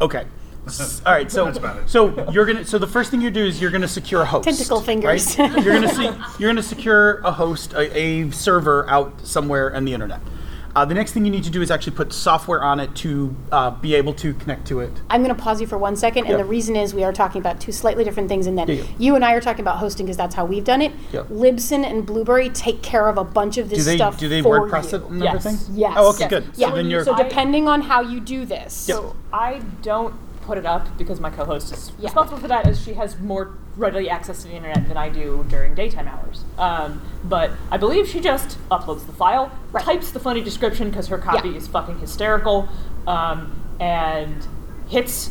S3: Okay. S- All right, so
S6: That's about it.
S3: so you're gonna so the first thing you do is you're gonna secure a host.
S4: Tentacle fingers.
S3: Right? You're gonna se- you're gonna secure a host, a, a server out somewhere on the internet. Uh, the next thing you need to do is actually put software on it to uh, be able to connect to it.
S4: I'm going to pause you for one second, and
S3: Yeah.
S4: the reason is we are talking about two slightly different things And that
S3: Yeah, yeah.
S4: you and I are talking about hosting because that's how we've done it.
S3: Yeah.
S4: Libsyn and Blubrry take care of a bunch of this
S3: Do they
S4: stuff
S3: do they
S4: for
S3: WordPress
S4: you.
S3: it and
S2: Yes.
S3: everything?
S4: Yes.
S3: Oh, okay,
S2: Yes.
S3: good.
S4: Yeah.
S3: So then you're
S4: So
S2: I-
S4: depending on how you do this,
S2: So I don't put it up because my co-host is
S4: Yeah.
S2: responsible for that, as she has more readily access to the internet than I do during daytime hours. Um, but I believe she just uploads the file,
S4: Right.
S2: types the funny description because her copy
S4: Yeah.
S2: is fucking hysterical, um, and hits.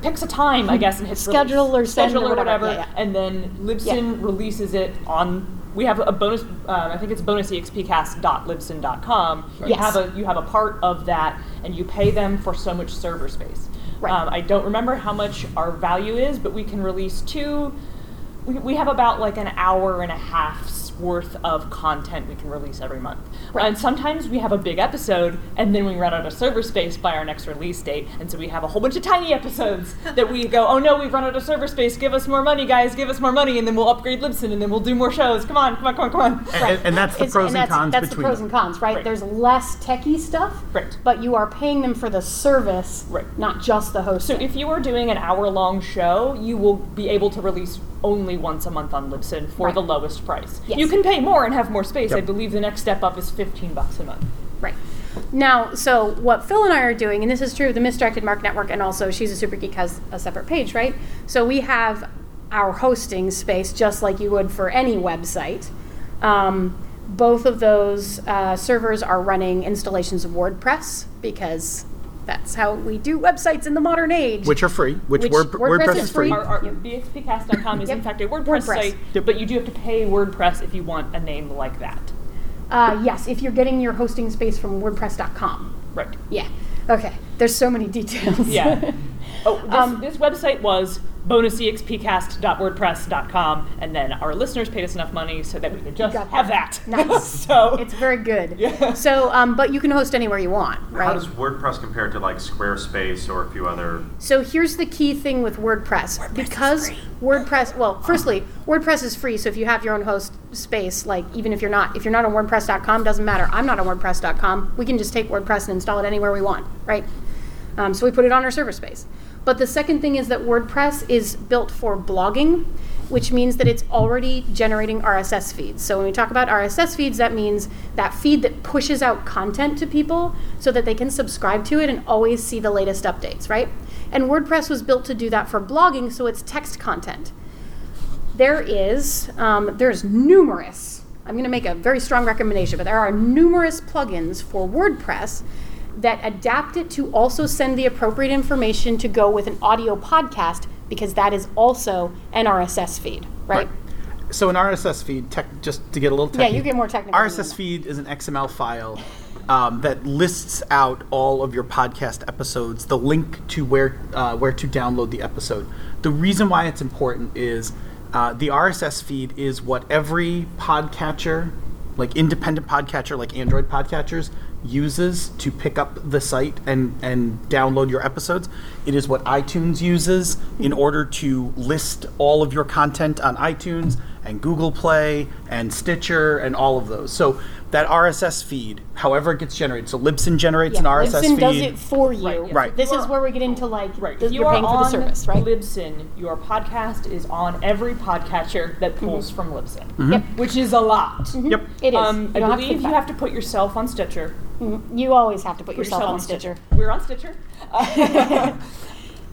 S2: Picks a time, I guess, and hits
S4: Schedule
S2: release.
S4: or
S2: schedule
S4: or whatever,
S2: whatever,
S4: yeah, yeah.
S2: and then Libsyn releases it on. We have a bonus. Um, I think it's bonusexpcast.libsyn.com. You
S4: Yes.
S2: have a you have a part of that, and you pay them for so much server space.
S4: Right.
S2: Um, I don't remember how much our value is, but we can release two. We, we have about like an hour and a half's worth of content we can release every month.
S4: Right.
S2: And sometimes we have a big episode, and then we run out of server space by our next release date, and so we have a whole bunch of tiny episodes that we go, oh no, we've run out of server space. Give us more money, guys. Give us more money, and then we'll upgrade Libsyn, and then we'll do more shows. Come on, come on, come on, come on.
S3: and, and that's the
S4: It's-
S3: pros and,
S4: that's,
S3: cons
S4: that's
S3: between
S4: the pros
S3: them.
S4: and cons, right?
S2: Right.
S4: There's less techie stuff,
S2: Right.
S4: but you are paying them for the service,
S2: Right.
S4: not just the
S2: host.
S4: So
S2: if you are doing an hour long show, you will be able to release only once a month on Libsyn for
S4: Right.
S2: the lowest price.
S4: Yes.
S2: You can pay more and have more space. I believe the next step up is 15 bucks a month.
S4: Right. Now, so what Phil and I are doing, and this is true of the Misdirected Mark Network, and also She's a Super Geek has a separate page, right? So we have our hosting space just like you would for any website. Um, both of those uh, servers are running installations of WordPress because that's how we do websites in the modern age.
S3: which are free. Which,
S4: Which
S3: Word,
S4: WordPress
S3: WordPress,
S4: is
S3: is free.
S4: free.
S2: Our, our
S4: Yep.
S2: bxpcast.com is
S4: Yep.
S2: in fact a WordPress,
S4: WordPress.
S2: site,
S3: Yep.
S2: but you do have to pay WordPress if you want a name like that.
S4: uh, yes, if you're getting your hosting space from WordPress.com.
S2: Right.
S4: Yeah. Okay. There's so many details.
S2: Yeah. Oh, this,
S4: Um,
S2: this website was bonusexpcast.wordpress.com, and then our listeners paid us enough money so that we could just
S4: got
S2: have
S4: that.
S2: that.
S4: Nice.
S2: so
S4: It's very good.
S2: Yeah.
S4: So, um, but you can host anywhere you want, right?
S8: How does WordPress compare to like Squarespace or a few other?
S4: So here's the key thing with WordPress. because WordPress, well, firstly, WordPress is free. So if you have your own host space, like even if you're not, if you're not on WordPress.com, doesn't matter. I'm not on WordPress.com. We can just take WordPress and install it anywhere we want, right? Um, so we put it on our server space. But the second thing is that WordPress is built for blogging, which means that it's already generating RSS feeds. So when we talk about RSS feeds, that means that feed that pushes out content to people so that they can subscribe to it and always see the latest updates, right? And WordPress was built to do that for blogging, so it's text content. There is, um, there's numerous, I'm going to make a very strong recommendation, but there are numerous plugins for WordPress that adapt it to also send the appropriate information to go with an audio podcast because that is also an RSS feed, right?
S3: So an RSS feed, tech, just to get a little
S4: technical.
S3: Yeah,
S4: you get more technical
S3: RSS feed is an XML file um, that lists out all of your podcast episodes, the link to where uh, where to download the episode. The reason why it's important is uh, the RSS feed is what every podcatcher, like independent podcatcher, like Android podcatchers, uses to pick up the site and and download your episodes. It is what iTunes uses in order to list all of your content on iTunes and Google Play and Stitcher and all of those. So that RSS feed, however it gets generated, so Libsyn generates an RSS feed.
S4: Libsyn
S3: feed.
S4: does it for you.
S2: Right, yeah.
S3: Right.
S4: This
S2: You
S4: is
S2: are-
S4: where we get into like
S2: Right.
S4: the,
S2: If you
S4: you're
S2: are
S4: paying for the
S2: on
S4: service, right?
S2: Libsyn, your podcast is on every podcatcher that mm-hmm. pulls from Libsyn, mm-hmm.
S4: Yep.
S2: which is a lot. Mm-hmm.
S3: Yep.
S4: It is.
S2: Um, I
S4: don't have
S2: believe you have to put yourself on Stitcher.
S4: it. You always have to put,
S2: Put
S4: yourself, on Stitcher.
S2: We're on Stitcher.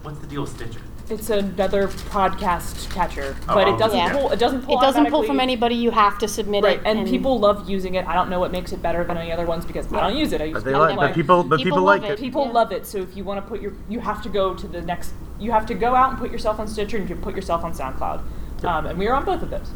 S7: What's the deal with Stitcher?
S2: It's another podcast catcher,
S8: Oh,
S2: but
S8: oh,
S2: it doesn't
S4: Yeah.
S2: pull. It doesn't pull.
S4: It doesn't pull from
S2: automatically.
S4: anybody. You have to submit
S2: Right,
S4: it.
S2: and, people love using it. I don't know what makes it better than any other ones because I don't use it. I use
S3: But they like,
S2: my-
S3: but people, but
S4: People
S3: people,
S4: love
S3: like
S4: it.
S3: it.
S2: People
S4: Yeah.
S2: love it. So if you want to put your, you have to go to the next. You have to go out and put yourself on Stitcher and you put yourself on SoundCloud, um, and we are on both of those.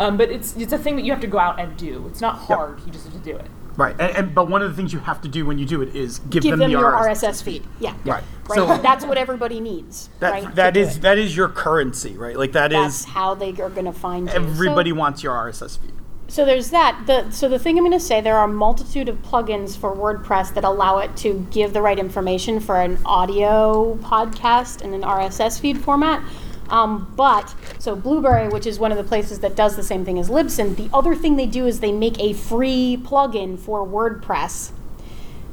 S2: Um, but it's it's a thing that you have to go out and do. It's not hard. You just have to do it.
S3: Right, and, and but one of the things you have to do when you do it is give,
S4: give
S3: them,
S4: them
S3: the
S4: your
S3: RSS.
S4: RSS feed. Yeah.
S3: Right.
S4: Right.
S3: So
S4: That's what everybody needs.
S3: that
S4: right?
S3: that is
S4: it.
S3: that is your currency, right? Like that
S4: That's
S3: is
S4: how they are going to find you.
S3: everybody
S4: So-
S3: wants your RSS feed.
S4: So there's that. The, so the thing I'm going to say, there are a multitude of plugins for WordPress that allow it to give the right information for an audio podcast in an RSS feed format. Um, but so Blubrry, which is one of the places that does the same thing as Libsyn, the other thing they do is they make a free plugin for WordPress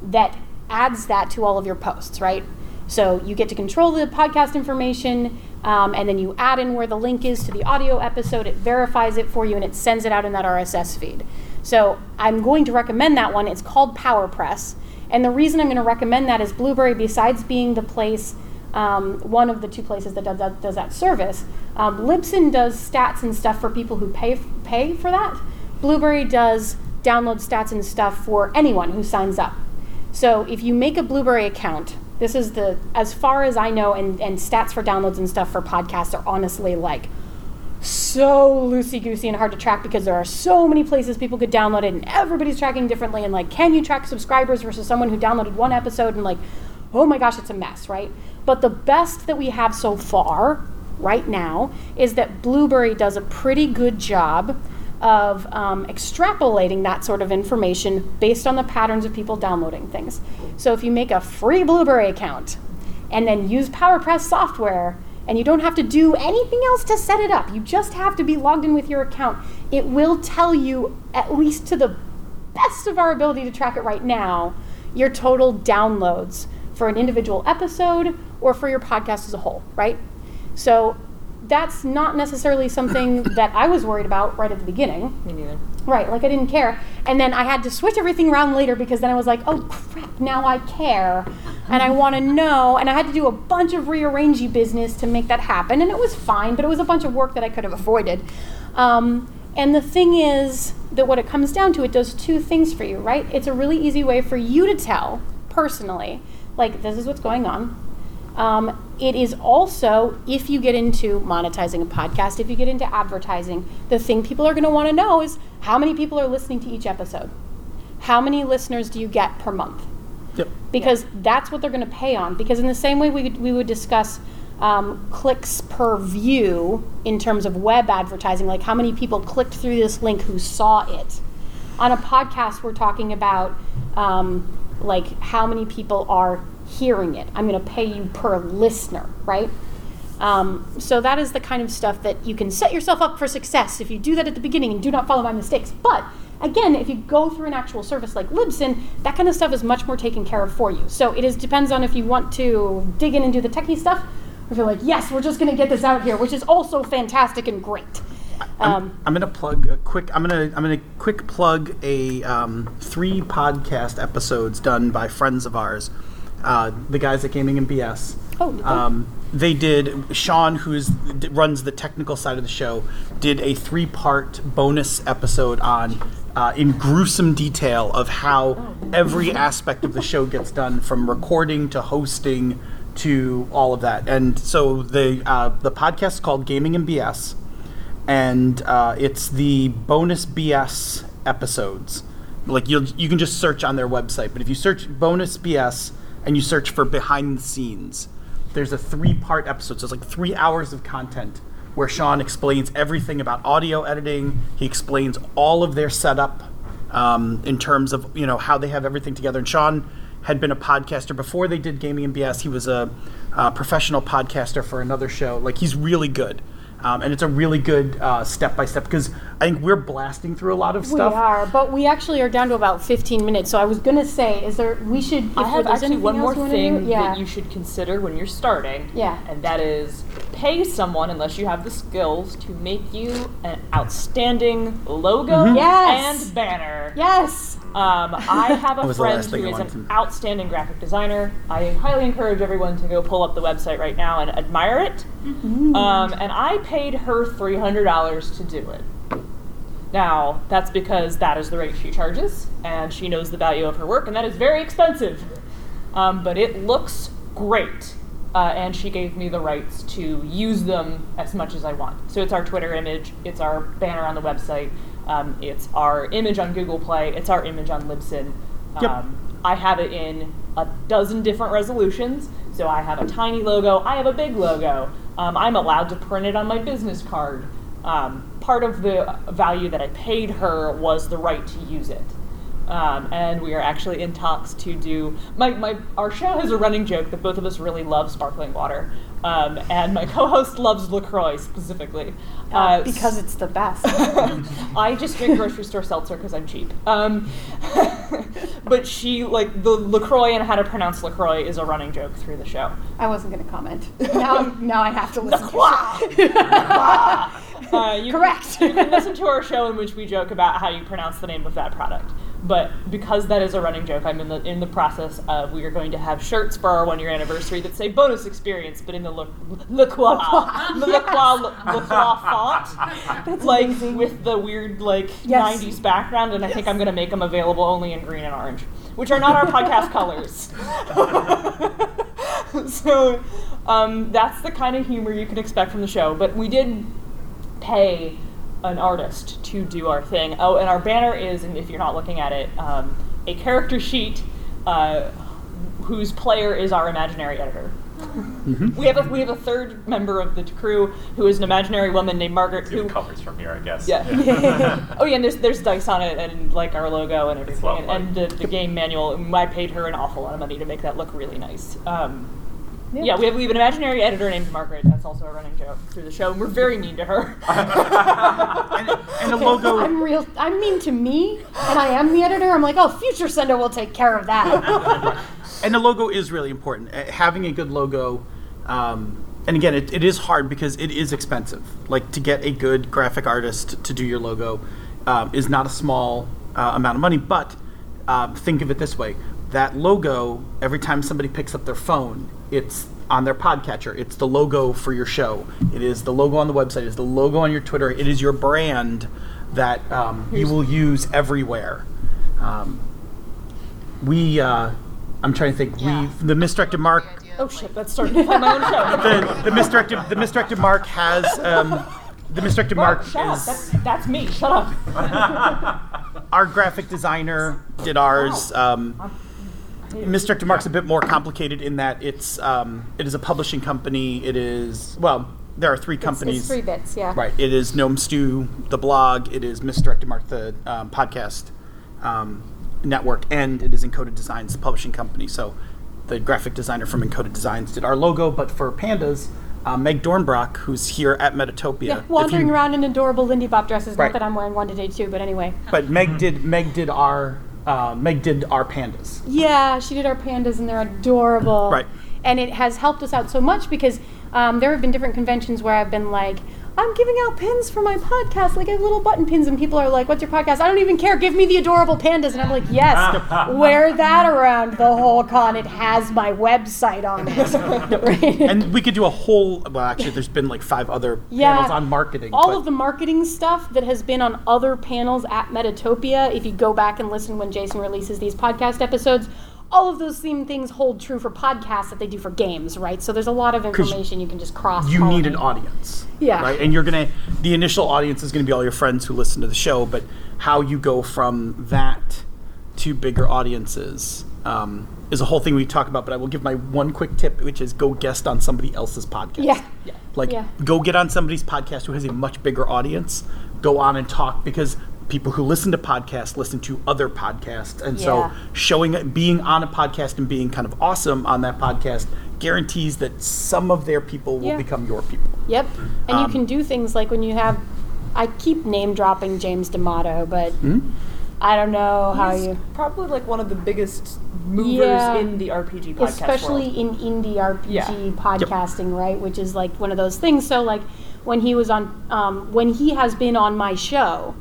S4: that adds that to all of your posts, right? So you get to control the podcast information, um, and then you add in where the link is to the audio episode. It verifies it for you, and it sends it out in that RSS feed. So I'm going to recommend that one. It's called PowerPress, and the reason I'm going to recommend that is Blubrry, besides being the place, um, one of the two places that does that, does that service, um, Libsyn does stats and stuff for people who pay pay for that. Blubrry does download stats and stuff for anyone who signs up. So if you make a Blubrry account, this is the as far as I know, and, and stats for downloads and stuff for podcasts are honestly like so loosey goosey and hard to track because there are so many places people could download it and everybody's tracking differently and like can you track subscribers versus someone who downloaded one episode and like oh my gosh it's a mess right but the best that we have so far right now is that Blubrry does a pretty good job of um, extrapolating that sort of information based on the patterns of people downloading things so if you make a free Blubrry account and then use PowerPress software, and you don't have to do anything else to set it up. You just have to be logged in with your account. It will tell you, at least to the best of our ability to track it right now, your total downloads for an individual episode or for your podcast as a whole, right? So that's not necessarily something that I was worried about right at the beginning.
S2: Me neither.
S4: Right, like I didn't care. And then I had to switch everything around later because then I was like, oh crap, now I care. And I want to know. And I had to do a bunch of rearranging business to make that happen. And it was fine, but it was a bunch of work that I could have avoided. Um, and the thing is that what it comes down to, it does two things for you, right? It's a really easy way for you to tell personally, like, this is what's going on. Um, it is also, if you get into monetizing a podcast, if you get into advertising, the thing people are going to want to know is how many people are listening to each episode? How many listeners do you get per month?
S3: Yep.
S4: Because that's what they're going to pay on. Because in the same way we, could- we would discuss um, clicks per view in terms of web advertising, like how many people clicked through this link who saw it. On a podcast, we're talking about um, like how many people are hearing it. I'm going to pay you per listener, right? Um, so that is the kind of stuff that you can set yourself up for success if you do that at the beginning and do not follow my mistakes. But again, if you go through an actual service like Libsyn, that kind of stuff is much more taken care of for you. So it is depends on if you want to dig in and do the techie stuff, or if you're like, yes, we're just going to get this out here, which is also fantastic and great. Um,
S3: I'm gonna plug a quick. I'm gonna I'm gonna quick plug a um, three podcast episodes done by friends of ours, uh, the guys at Gaming and BS.
S4: Oh?
S3: Um, they did. Sean, who is d- runs the technical side of the show, did a three part bonus episode on. Uh, in gruesome detail of how every aspect of the show gets done, from recording to hosting to all of that. And so the uh, the podcast is called Gaming and BS and uh, it's the bonus BS episodes. Like you, you can just search on their website. But if you search bonus BS and you search for behind the scenes, there's a three-part episode. So it's like three hours of content where Sean explains everything about audio editing. He explains all of their setup um, in terms of you know how they have everything together. And Sean had been a podcaster before they did Gaming and BS. He was a, uh professional podcaster for another show. Like he's really good. Um, and it's a really good step by step because I think we're blasting through a lot of stuff.
S4: We are, but we actually are down to about 15 minutes. So I was gonna say, is there? We should. If
S2: I have actually one more
S4: else you wanna do-
S2: thing
S4: yeah.
S2: that you should consider when you're starting.
S4: Yeah.
S2: And that is pay someone, unless you have the skills, to make you an outstanding logo
S4: Mm-hmm. Yes.
S2: and banner.
S4: Yes.
S2: Um, I have a friend
S3: last thing
S2: who
S3: I
S2: is
S3: wanted
S2: an
S3: to-
S2: outstanding graphic designer. I highly encourage everyone to go pull up the website right now and admire it.
S3: Mm-hmm.
S2: Um, and I paid her $300 to do it. Now, that's because that is the rate she charges, and she knows the value of her work, and that is very expensive. Um, but it looks great, uh, and she gave me the rights to use them as much as I want. So it's our Twitter image, it's our banner on the website, um, it's our image on Google Play, it's our image on Libsyn.
S3: Yep.
S2: Um, I have it in a dozen different resolutions. So I have a tiny logo, I have a big logo. Um, I'm allowed to print it on my business card. Um, part of the value that I paid her was the right to use it. Um, and we are actually in talks to do my, my our show has a running joke that both of us really love sparkling water, um, and my co-host loves Lacroix specifically
S4: Uh, because it's the best.
S2: I just drink grocery store seltzer because I'm cheap. Um, but she like the Lacroix and how to pronounce Lacroix is a running joke through the show.
S4: I wasn't gonna comment. Now, now I have to listen. to
S2: Uh, you
S4: Correct.
S2: Can, you can listen to our show in which we joke about how you pronounce the name of that product. But because that is a running joke, I'm in the in the process of we are going to have shirts for our one year anniversary that say bonus experience, but in the Le, Le Croix, the Le Croix, Le, Le Croix font, like with the weird like
S4: Yes.
S2: 90s background, and I think I'm going to make them available only in green and orange, which are not our podcast colors. so um, that's the kind of humor you can expect from the show. But we did pay an artist to do our thing. Oh, and our banner is, and if you're not looking at it, um, a character sheet uh, whose player is our imaginary editor. We have a we have a third member of the crew who is an imaginary woman named Margaret. Who,
S8: covers from here, I guess.
S2: yeah. oh yeah, and there's there's dice on it and like our logo and everything, and, and the, the game manual. And I paid her an awful lot of money to make that look really nice. Um, yeah. we have we have an imaginary editor named Margaret. That's also a running joke through the show, and we're very mean to her.
S3: and, and a logo.
S4: I'm real. I'm mean to me, and I am the editor. I'm like, oh, future Senda will take care of that.
S3: and the logo is really important. Uh, having a good logo, um, and again, it, it is hard because it is expensive. Like to get a good graphic artist to do your logo um, is not a small uh, amount of money. But um, think of it this way: that logo, every time somebody picks up their phone, it's on their podcatcher. It's the logo for your show. It is the logo on the website. It's the logo on your Twitter. It is your brand that um, you will use everywhere. Um, we uh, I'm trying to think.
S5: Yeah.
S3: We the misdirected mark.
S2: oh shit, that's starting to my own show.
S3: The, the misdirected the misdirected mark has um, the misdirected mark
S2: Shut up. That's, that's me. Shut up.
S3: our graphic designer did ours. Um, misdirected mark's a bit more complicated in that it's um, it is a publishing company. It is well there are three companies.
S4: It's three bits, yeah.
S3: Right. It is Gnome Stew, the blog. It is Misdirected Mark, the um, podcast um, network, and it is Encoded Designs, the publishing company. So the graphic designer from Encoded Designs did our logo, but for Pandas, uh, Meg Dornbrock, who's here at Metatopia.
S4: Yeah, wandering
S3: you-
S4: around in adorable Lindy Bop dresses.
S3: Right.
S4: Not that I'm wearing one today too, but anyway.
S3: But Meg did Meg did our uh, Meg did our pandas.
S4: Yeah, she did our pandas, and they're adorable.
S3: Right.
S4: And it has helped us out so much because um, there have been different conventions where I've been like, I'm giving out pins for my podcast. Like I have little button pins, and people are like, "What's your podcast?" I don't even care. Give me the adorable pandas, and I'm like, "Yes, wear that around the whole con. It has my website on it." Right?
S3: And we could do a whole. Well, actually, there's been like five other
S4: Yeah.
S3: panels on marketing.
S4: all
S3: but-
S4: of the marketing stuff that has been on other panels at Metatopia, if you go back and listen when Jason releases these podcast episodes, all of those same things hold true for podcasts that they do for games, right? So there's a lot of information you can just cross.
S3: you need an audience.
S4: Yeah.
S3: Right? And you're going to, the initial audience is going to be all your friends who listen to the show, but how you go from that to bigger audiences um, is a whole thing we talk about. But I will give my one quick tip, which is go guest on somebody else's podcast.
S4: Yeah. yeah.
S3: Like,
S4: Yeah.
S3: go get on somebody's podcast who has a much bigger audience. Go on and talk because people who listen to podcasts listen to other podcasts, and so
S4: Yeah.
S3: showing, being on a podcast and being kind of awesome on that podcast guarantees that some of their people will
S4: Yeah.
S3: become your people.
S4: Yep. And you
S3: Um,
S4: can do things like when you have. I keep name dropping James D'Amato, but
S3: Hmm?
S4: I don't know how
S2: He's
S4: you.
S2: probably like one of the biggest movers
S4: Yeah.
S2: in the RPG podcast
S4: especially
S2: world.
S4: in indie RPG
S2: Yeah.
S4: podcasting, right? Which is like one of those things. So like when he was on, um, when he has been on my show,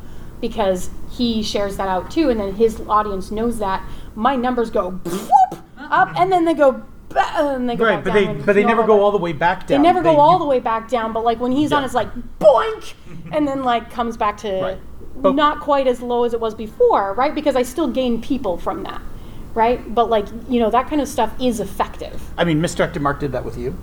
S4: because he shares that out too, and then his audience knows that my numbers go whoop, up, and then they go. And they go
S3: Right, but they but they never go all the way back down.
S4: They never go all the way back down, but like when he's on,
S3: Yeah.
S4: it's like boink, and then like comes back to
S3: Right.
S4: Not quite as low as it was before, right? Because I still gain people from that, right? But like you know that kind of stuff is effective.
S3: I mean, Misdirected Mark did that with you.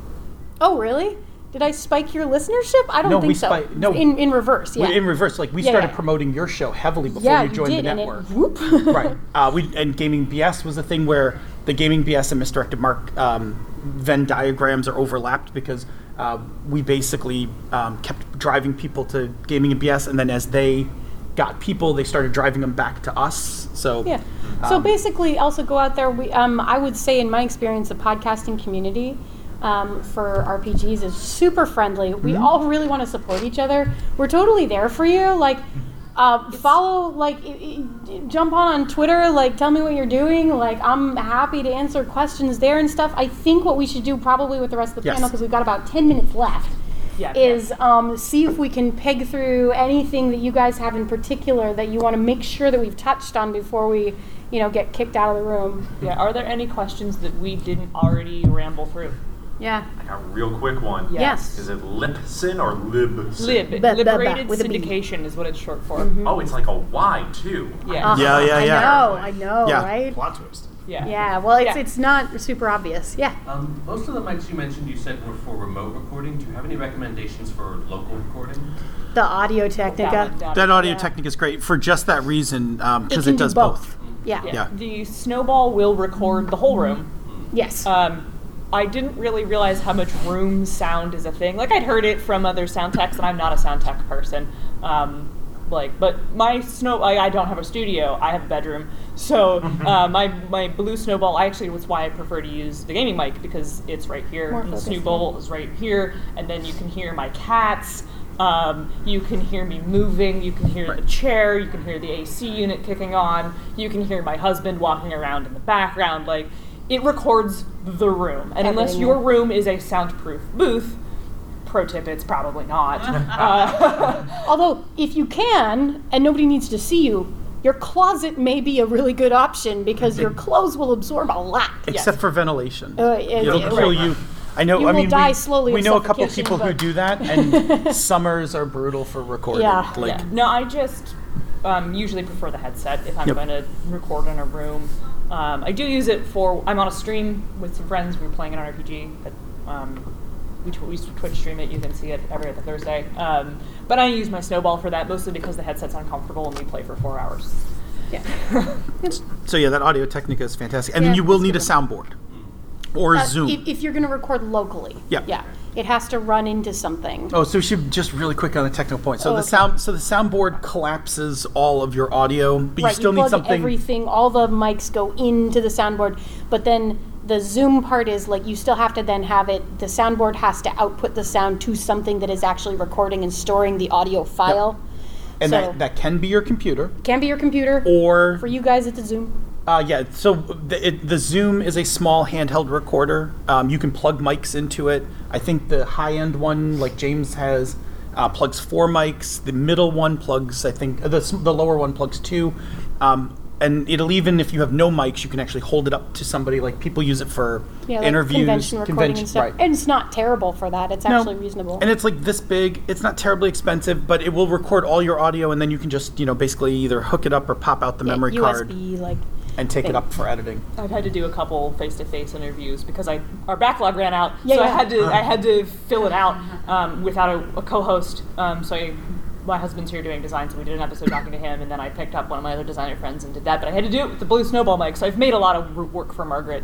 S4: Oh really? Did I spike your listenership? I don't
S3: No,
S4: think
S3: we
S4: so.
S3: no.
S4: in in reverse, yeah.
S3: In reverse, like we
S4: Yeah,
S3: started
S4: yeah.
S3: promoting your show heavily before
S4: yeah,
S3: you
S4: you
S3: joined
S4: did,
S3: the network.
S4: it whoop.
S3: right. Uh, we and gaming BS was a thing where the gaming BS and misdirected mark um, Venn diagrams are overlapped because uh, we basically um, kept driving people to gaming and BS, and then as they got people, they started driving them back to us. So
S4: Yeah. So
S3: um,
S4: basically, also go out there. We, um, I would say, in my experience, the podcasting community um, for RPGs is super friendly. We
S3: Mm-hmm.
S4: all really want to support each other. We're totally there for you. Like, uh, follow, like, i- i- jump on on Twitter. Like, tell me what you're doing. Like, I'm happy to answer questions there and stuff. I think what we should do probably with the rest of the
S3: Yes.
S4: panel because we've got about ten minutes left
S2: yeah,
S4: is um, see if we can peg through anything that you guys have in particular that you want to make sure that we've touched on before we, you know, get kicked out of the room.
S2: yeah. Are there any questions that we didn't already ramble through?
S4: Yeah.
S8: I got a real quick one.
S2: Yeah.
S4: Yes.
S8: Is it Lipsin or Libsin?
S2: Lib,
S4: Ba- ba- ba,
S2: liberated
S4: with a B.
S2: syndication is what it's short for.
S8: Oh, it's like a Y too.
S2: Yeah,
S3: Yeah, yeah,
S4: I
S3: yeah.
S4: know, I know,
S3: Yeah.
S4: right?
S6: Plot twist.
S2: yeah,
S4: Yeah. Well, it's
S2: Yeah.
S4: it's not super obvious. Yeah.
S7: Um, most of the mics you mentioned you said were for remote recording. Do you have any recommendations for local recording?
S4: The Audio Technica.
S2: Valid, valid.
S3: that audio Technica is great for just that reason because
S4: can
S3: it,
S4: do
S3: does both.
S4: Yeah.
S2: Yeah.
S3: Yeah.
S2: The snowball will record the whole room.
S4: Yes.
S2: Um, I didn't really realize how much room sound is a thing. Like I'd heard it from other sound techs, and I'm not a sound tech person. Um, like, but my snow, I, I don't have a studio. I have a bedroom. So uh, my my blue snowball. I actually was why I prefer to use the gaming mic because it's right here.
S4: More
S2: the snowball is right here, and then you can hear my cats. Um, you can hear me moving. You can hear the chair. You can hear the AC unit kicking on. You can hear my husband walking around in the background. Like it records the room, and unless your room is a soundproof booth, pro tip, it's probably not. uh,
S4: Although, if you can, and nobody needs to see you, your closet may be a really good option because your clothes will absorb a lot.
S3: Except for ventilation.
S4: Uh, it-
S3: It'll
S4: it-
S3: kill
S4: right.
S3: you. I know.
S4: You
S3: I
S4: will
S3: mean,
S4: die
S3: we,
S4: slowly
S3: we know a couple
S4: suffocation,
S3: people who do that, and summers are brutal for recording.
S4: Yeah.
S3: Like,
S2: yeah. No, I just um, usually prefer the headset if I'm
S3: Yep.
S2: going to record in a room. Um, I do use it for. I'm on a stream with some friends. We were playing an RPG, but um, we, tw- we Twitch stream it. You can see it every other Thursday. Um, but I use my snowball for that mostly because the headset's uncomfortable and we play for four hours.
S4: Yeah.
S3: So yeah, that audio technica is fantastic, and
S4: Yeah,
S3: then you will need a soundboard or
S4: Uh,
S3: Zoom.
S4: If, if you're going to record locally.
S3: Yeah.
S4: Yeah. It has to run into something.
S3: Oh, so we should just really quick on a technical point. So
S4: Oh,
S3: the
S4: okay.
S3: sound, so the soundboard collapses all of your audio, but you still need
S4: plug
S3: something.
S4: everything, all the mics go into the soundboard, but then the Zoom part is like you still have to then have it, the soundboard has to output the sound to something that is actually recording and storing the audio file.
S3: and
S4: so-
S3: that, that can be your computer,
S4: Can be your computer.
S3: or
S4: For you guys, it's a Zoom.
S3: Uh, yeah, so the, it, the Zoom is a small handheld recorder. Um, you can plug mics into it. I think the high end one, like James has, uh, plugs four mics. The middle one plugs, I think, uh, the, the lower one plugs two. Um, and it'll even, if you have no mics, you can actually hold it up to somebody. Like people use it for
S4: Yeah, like
S3: interviews,
S4: convention recording
S3: convention-
S4: and stuff.
S3: right.
S4: And it's not terrible for that. It's
S3: No.
S4: actually reasonable.
S3: And it's like this big. It's not terribly expensive, but it will record all your audio, and then you can just, you know, basically either hook it up or pop out the
S4: Yeah,
S3: memory card
S4: USB, like
S3: and take it up for editing.
S2: I've had to do a couple face-to-face interviews because I our backlog ran out,
S4: Yeah,
S2: so I
S4: yeah.
S2: had to I had to fill it out um, without a, a co-host. Um, so I, my husband's here doing design, so we did an episode talking to him, and then I picked up one of my other designer friends and did that. But I had to do it with the blue snowball mic, so I've made a lot of r- work for Margaret.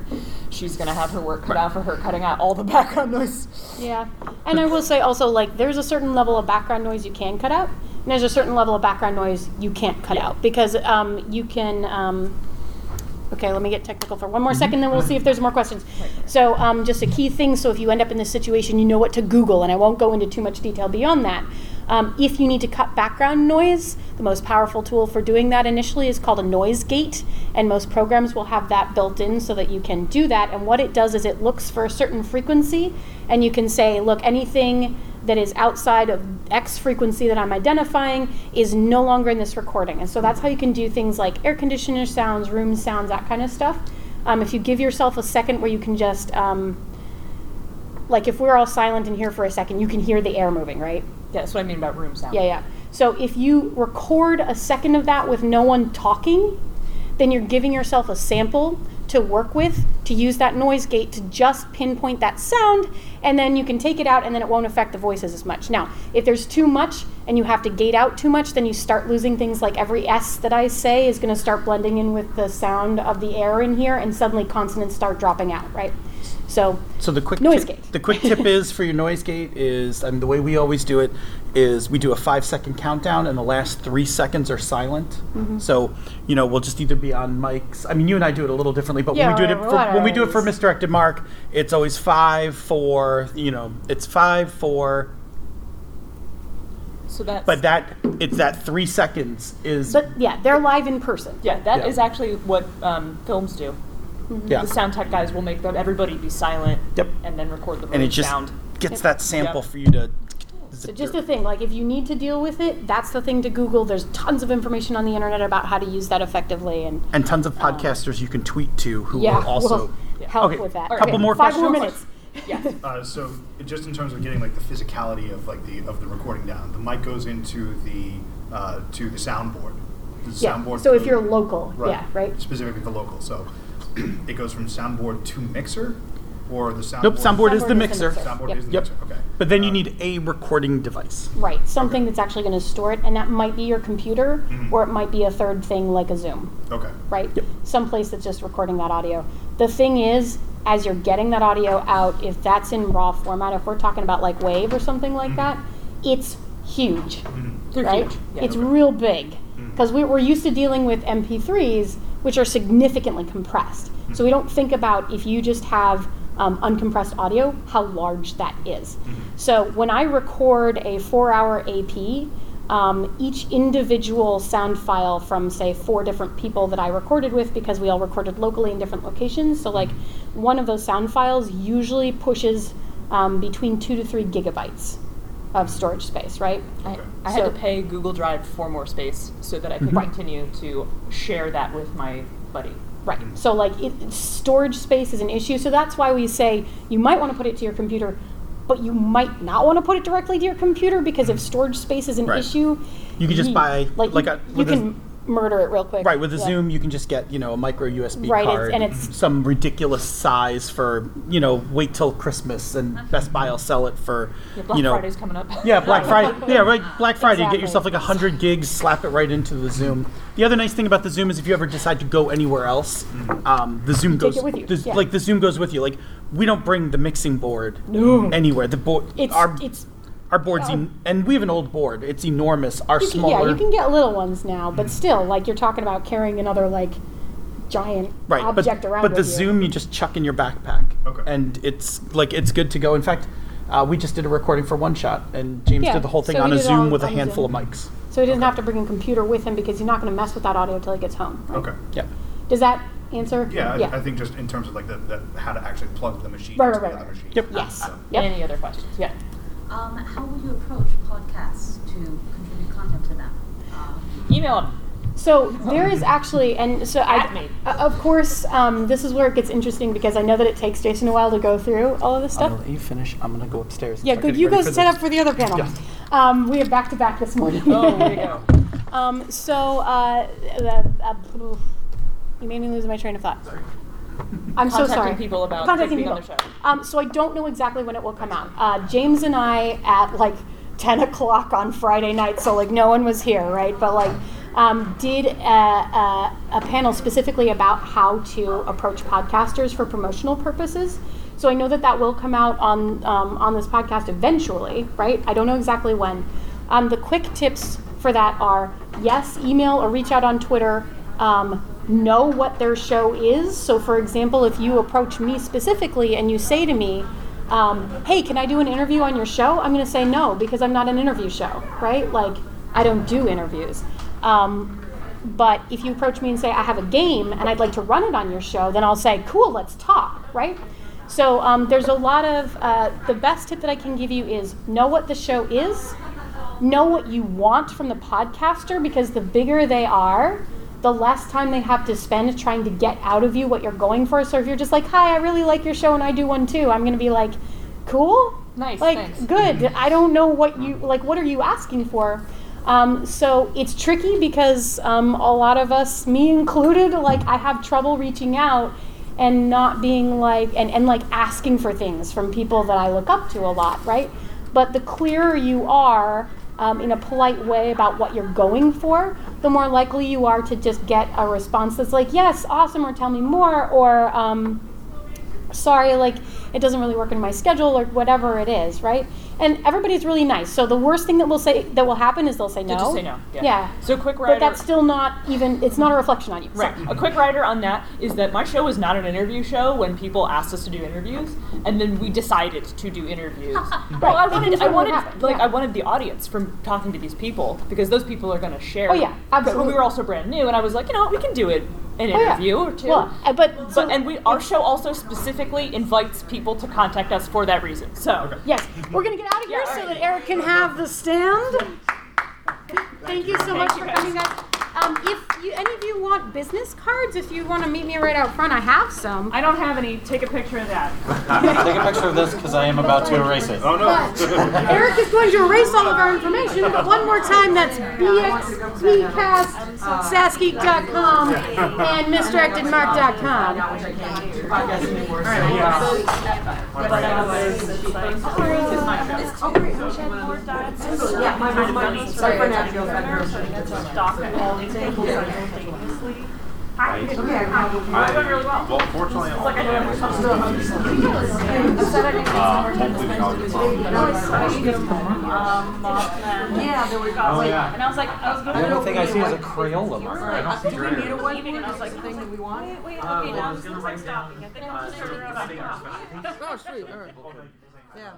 S2: She's gonna have her work cut out for her, cutting out all the background noise.
S4: Yeah, and I will say also like there's a certain level of background noise you can cut out, and there's a certain level of background noise you can't cut
S2: Yeah.
S4: out because um, you can. Um, Okay, let me get technical for one more second, then we'll see if there's more questions. So, um, just a key thing, so if you end up in this situation, you know what to Google, and I won't go into too much detail beyond that. Um, if you need to cut background noise, the most powerful tool for doing that initially is called a noise gate, and most programs will have that built in so that you can do that. And what it does is it looks for a certain frequency, and you can say, look, anything that is outside of X frequency that I'm identifying is no longer in this recording. And so that's how you can do things like air conditioner sounds, room sounds, that kind of stuff. Um, if you give yourself a second where you can just, um, like if we're all silent in here for a second, you can hear the air moving, right?
S2: Yeah, that's what I mean about room sound.
S4: Yeah, yeah. So if you record a second of that with no one talking, then you're giving yourself a sample to work with to use that noise gate to just pinpoint that sound, and then you can take it out and then it won't affect the voices as much. Now, if there's too much and you have to gate out too much, then you start losing things like every S that I say is going to start blending in with the sound of the air in here, and suddenly consonants start dropping out, right? So,
S3: So the quick
S4: Noise
S3: tip,
S4: gate.
S3: the quick tip is for your noise gate is I mean the way we always do it is we do a five second countdown and the last three seconds are silent.
S4: Mm-hmm.
S3: So you know we'll just either be on mics. I mean you and I do it a little differently, but
S4: Yeah,
S3: when we do it for, when we do it for misdirected mark, it's always five four. You know it's five four.
S2: So that's
S3: But that it's that three seconds is
S4: but yeah, they're live in person.
S2: yeah, that is
S3: Yeah.
S2: actually what um, films do.
S3: yeah.
S2: The sound tech guys will make them everybody be silent
S3: Yep.
S2: and then record the
S3: and it just
S2: sound.
S3: gets that sample
S2: Yep.
S3: for you to.
S4: So just the thing, like if you need to deal with it, that's the thing to Google. There's tons of information on the internet about how to use that effectively, and
S3: and tons of podcasters you can tweet to who
S4: yeah,
S3: will also.
S4: will help
S3: Okay,
S4: with that.
S3: A couple
S4: Okay,
S3: more
S4: Five more minutes.
S2: Yeah.
S6: Uh, so just in terms of getting like the physicality of like the of the recording down, the mic goes into the uh, to the soundboard. The
S4: Yeah.
S6: soundboard
S4: So if you're local, yeah, right.
S6: Specifically the local. So it goes from soundboard to mixer, or the soundboard.
S3: Nope, soundboard is the
S4: Soundboard is the
S3: mixer.
S4: mixer.
S6: Soundboard
S4: Yep.
S6: is the
S3: Yep.
S6: mixer. Okay.
S3: But then you
S6: Uh,
S3: need a recording device.
S4: Right, something that's actually going to store it, and that might be your computer,
S6: Mhm.
S4: or it might be a third thing like a Zoom,
S6: Okay.
S4: right?
S3: Yep.
S4: Some place that's just recording that audio. The thing is, as you're getting that audio out, if that's in raw format, if we're talking about like Wave or something like that, it's huge.
S6: Mhm.
S2: They're
S4: right?
S2: huge. Yeah.
S4: It's real big because we, we're used to dealing with MP3s, which are significantly compressed. So we don't think about if you just have um, uncompressed audio, how large that is. So when I record a four-hour AP, um, each individual sound file from say four different people that I recorded with, because we all recorded locally in different locations. So like one of those sound files usually pushes um, between two to three gigabytes of storage space, right?
S2: I, I had to pay Google Drive for more space so that I could
S4: Right.
S2: continue to share that with my buddy.
S4: Right. Mm. So like it, storage space is an issue. So that's why we say you might want to put it to your computer, but you might not want to put it directly to your computer because if mm. storage space is an
S3: Right.
S4: issue,
S3: You could just buy,
S4: like,
S3: like
S4: you,
S3: a-
S4: you can murder it real quick.
S3: Right, with a
S4: Yeah.
S3: Zoom, you can just get, you know, a micro USB
S4: Right, it's- and it's-
S3: some ridiculous size for, you know, wait till Christmas, and Best Buy will sell it for,
S2: Yeah, Black
S3: you know,
S2: Friday's coming up.
S3: yeah, Black Friday, yeah, right, Black Friday,
S4: Exactly.
S3: get yourself like a hundred gigs, slap it right into the Zoom. The other nice thing about the Zoom is if you ever decide to go anywhere else, um, the Zoom
S4: take
S3: goes
S4: with you,
S3: the-
S4: yeah.
S3: Like the Zoom goes with you. Like we don't bring the mixing board
S4: No.
S3: anywhere. The board,
S4: It's
S3: our
S4: it's
S3: our board's, en- and we have an old board. It's enormous. Our
S4: you can,
S3: smaller,
S4: yeah you can get little ones now, but still like you're talking about carrying another like giant
S3: right
S4: object
S3: but,
S4: around.
S3: but the
S4: with you.
S3: zoom you just chuck in your backpack
S6: Okay.
S3: and it's like it's good to go in fact uh, we just did a recording for one shot and james
S4: Yeah,
S3: did the whole thing
S4: so
S3: on
S4: we
S3: a
S4: did it all
S3: zoom with a
S4: on
S3: handful
S4: Zoom.
S3: of mics
S4: so he doesn't have to bring a computer with him because he's not going to mess with that audio until he gets home. right?
S6: Okay.
S3: yeah
S4: Does that answer?
S6: Yeah, I,
S4: Yeah.
S6: I think just in terms of like the, the how to actually plug the machine
S4: Right,
S6: into
S4: right,
S6: the
S4: right,
S6: other
S4: right.
S6: machine.
S3: Yep.
S4: Yes.
S6: So,
S4: Yep.
S2: Any other questions? Yeah.
S5: Um, how will you approach podcasts to contribute content to them? Um,
S2: Email them.
S4: So there is actually, and so I,
S2: At me.
S4: uh, of course, um, this is where it gets interesting because I know that it takes Jason a while to go through all of this
S3: i'm
S4: stuff.
S3: gonna let you finish i'm gonna go upstairs
S4: Yeah,
S3: start
S4: good. You go set
S3: this.
S4: up for the other panel.
S3: Yeah.
S4: Um, we have back to back this morning.
S2: Oh, there you go.
S4: Um, so, uh, uh, uh, you made me lose my train of thought. I'm so
S2: Contacting
S4: sorry.
S2: people about
S4: Contacting
S2: being
S4: people.
S2: on their show.
S4: Um, so I don't know exactly when it will come out. Uh, James and I at like 10 o'clock on Friday night, so like no one was here, right? But like um, did a, a, a panel specifically about how to approach podcasters for promotional purposes. So I know that that will come out on um, on this podcast eventually, right? I don't know exactly when. Um, the quick tips for that are yes, email or reach out on Twitter. Um, know what their show is. So, for example, if you approach me specifically and you say to me, um, "Hey, can I do an interview on your show?" I'm going to say no because I'm not an interview show, right? Like, I don't do interviews. Um, but if you approach me and say, "I have a game and I'd like to run it on your show," then I'll say, "Cool, let's talk," right? So um, there's a lot of uh, the best tip that I can give you is know what the show is, know what you want from the podcaster because the bigger they are, the less time they have to spend trying to get out of you what you're going for. So if you're just like, "Hi, I really like your show and I do one too," I'm gonna be like, "Cool,
S2: Nice,
S4: like
S2: thanks."
S4: good." I don't know what you like. What are you asking for? Um, so it's tricky because um, a lot of us, me included, like I have trouble reaching out and not being like and, and like asking for things from people that I look up to a lot, right? But the clearer you are um, in a polite way about what you're going for, the more likely you are to just get a response that's like, yes, awesome, or tell me more, or um, sorry, like it doesn't really work in my schedule, or whatever it is, right? And everybody's really nice. So the worst thing that will say that will happen is they'll say no.
S2: They'll just say no, yeah.
S4: Yeah.
S2: So quick writer.
S4: But that's still not even. It's not a reflection on you.
S2: Right.
S4: So-
S2: A quick writer on that is that my show is not an interview show when people asked us to do interviews, and then we decided to do interviews. Well, I wanted, I wanted, like,
S4: yeah.
S2: I wanted the audience from talking to these people because those people are going to share.
S4: Oh, yeah, absolutely.
S2: But we were also brand new, and I was like, you know, we can do it an
S4: Oh, yeah.
S2: interview or two.
S4: Well, uh, but so-
S2: but and we our show also specifically invites people to contact us for that reason. So
S4: Yes, we're gonna get out of here
S2: Yeah,
S4: so that Eric can have the stand. Thank you so much for coming, guys. Um, if you, any of you want business cards, if you want to meet me right out front, I have some.
S2: I don't have any. Take a picture of that.
S3: Take a picture of this because I am about to erase it.
S6: Oh no.
S4: But Eric is going to erase all of our information, but one more time, that's bxpcast.sassgeek.com and misdirectedmark.com. All right. Yeah. Yeah. My money.
S8: Sorry, I, well, fortunately, I'm like, uh, hopefully we all get along.
S2: Yeah, there we go.
S8: Oh, yeah.
S2: And I was like, I was going
S3: The only thing I see is a Crayola mark. I don't see
S2: leaving,
S3: Crayola.
S2: and I was like, thing that we want. Wait, wait,
S8: Uh,
S2: okay,
S8: I
S2: now
S8: was
S2: looks like stopping. I think
S8: uh,
S2: I'm just turning around.
S8: the thing I was-
S9: Oh, sweet, all right. Yeah.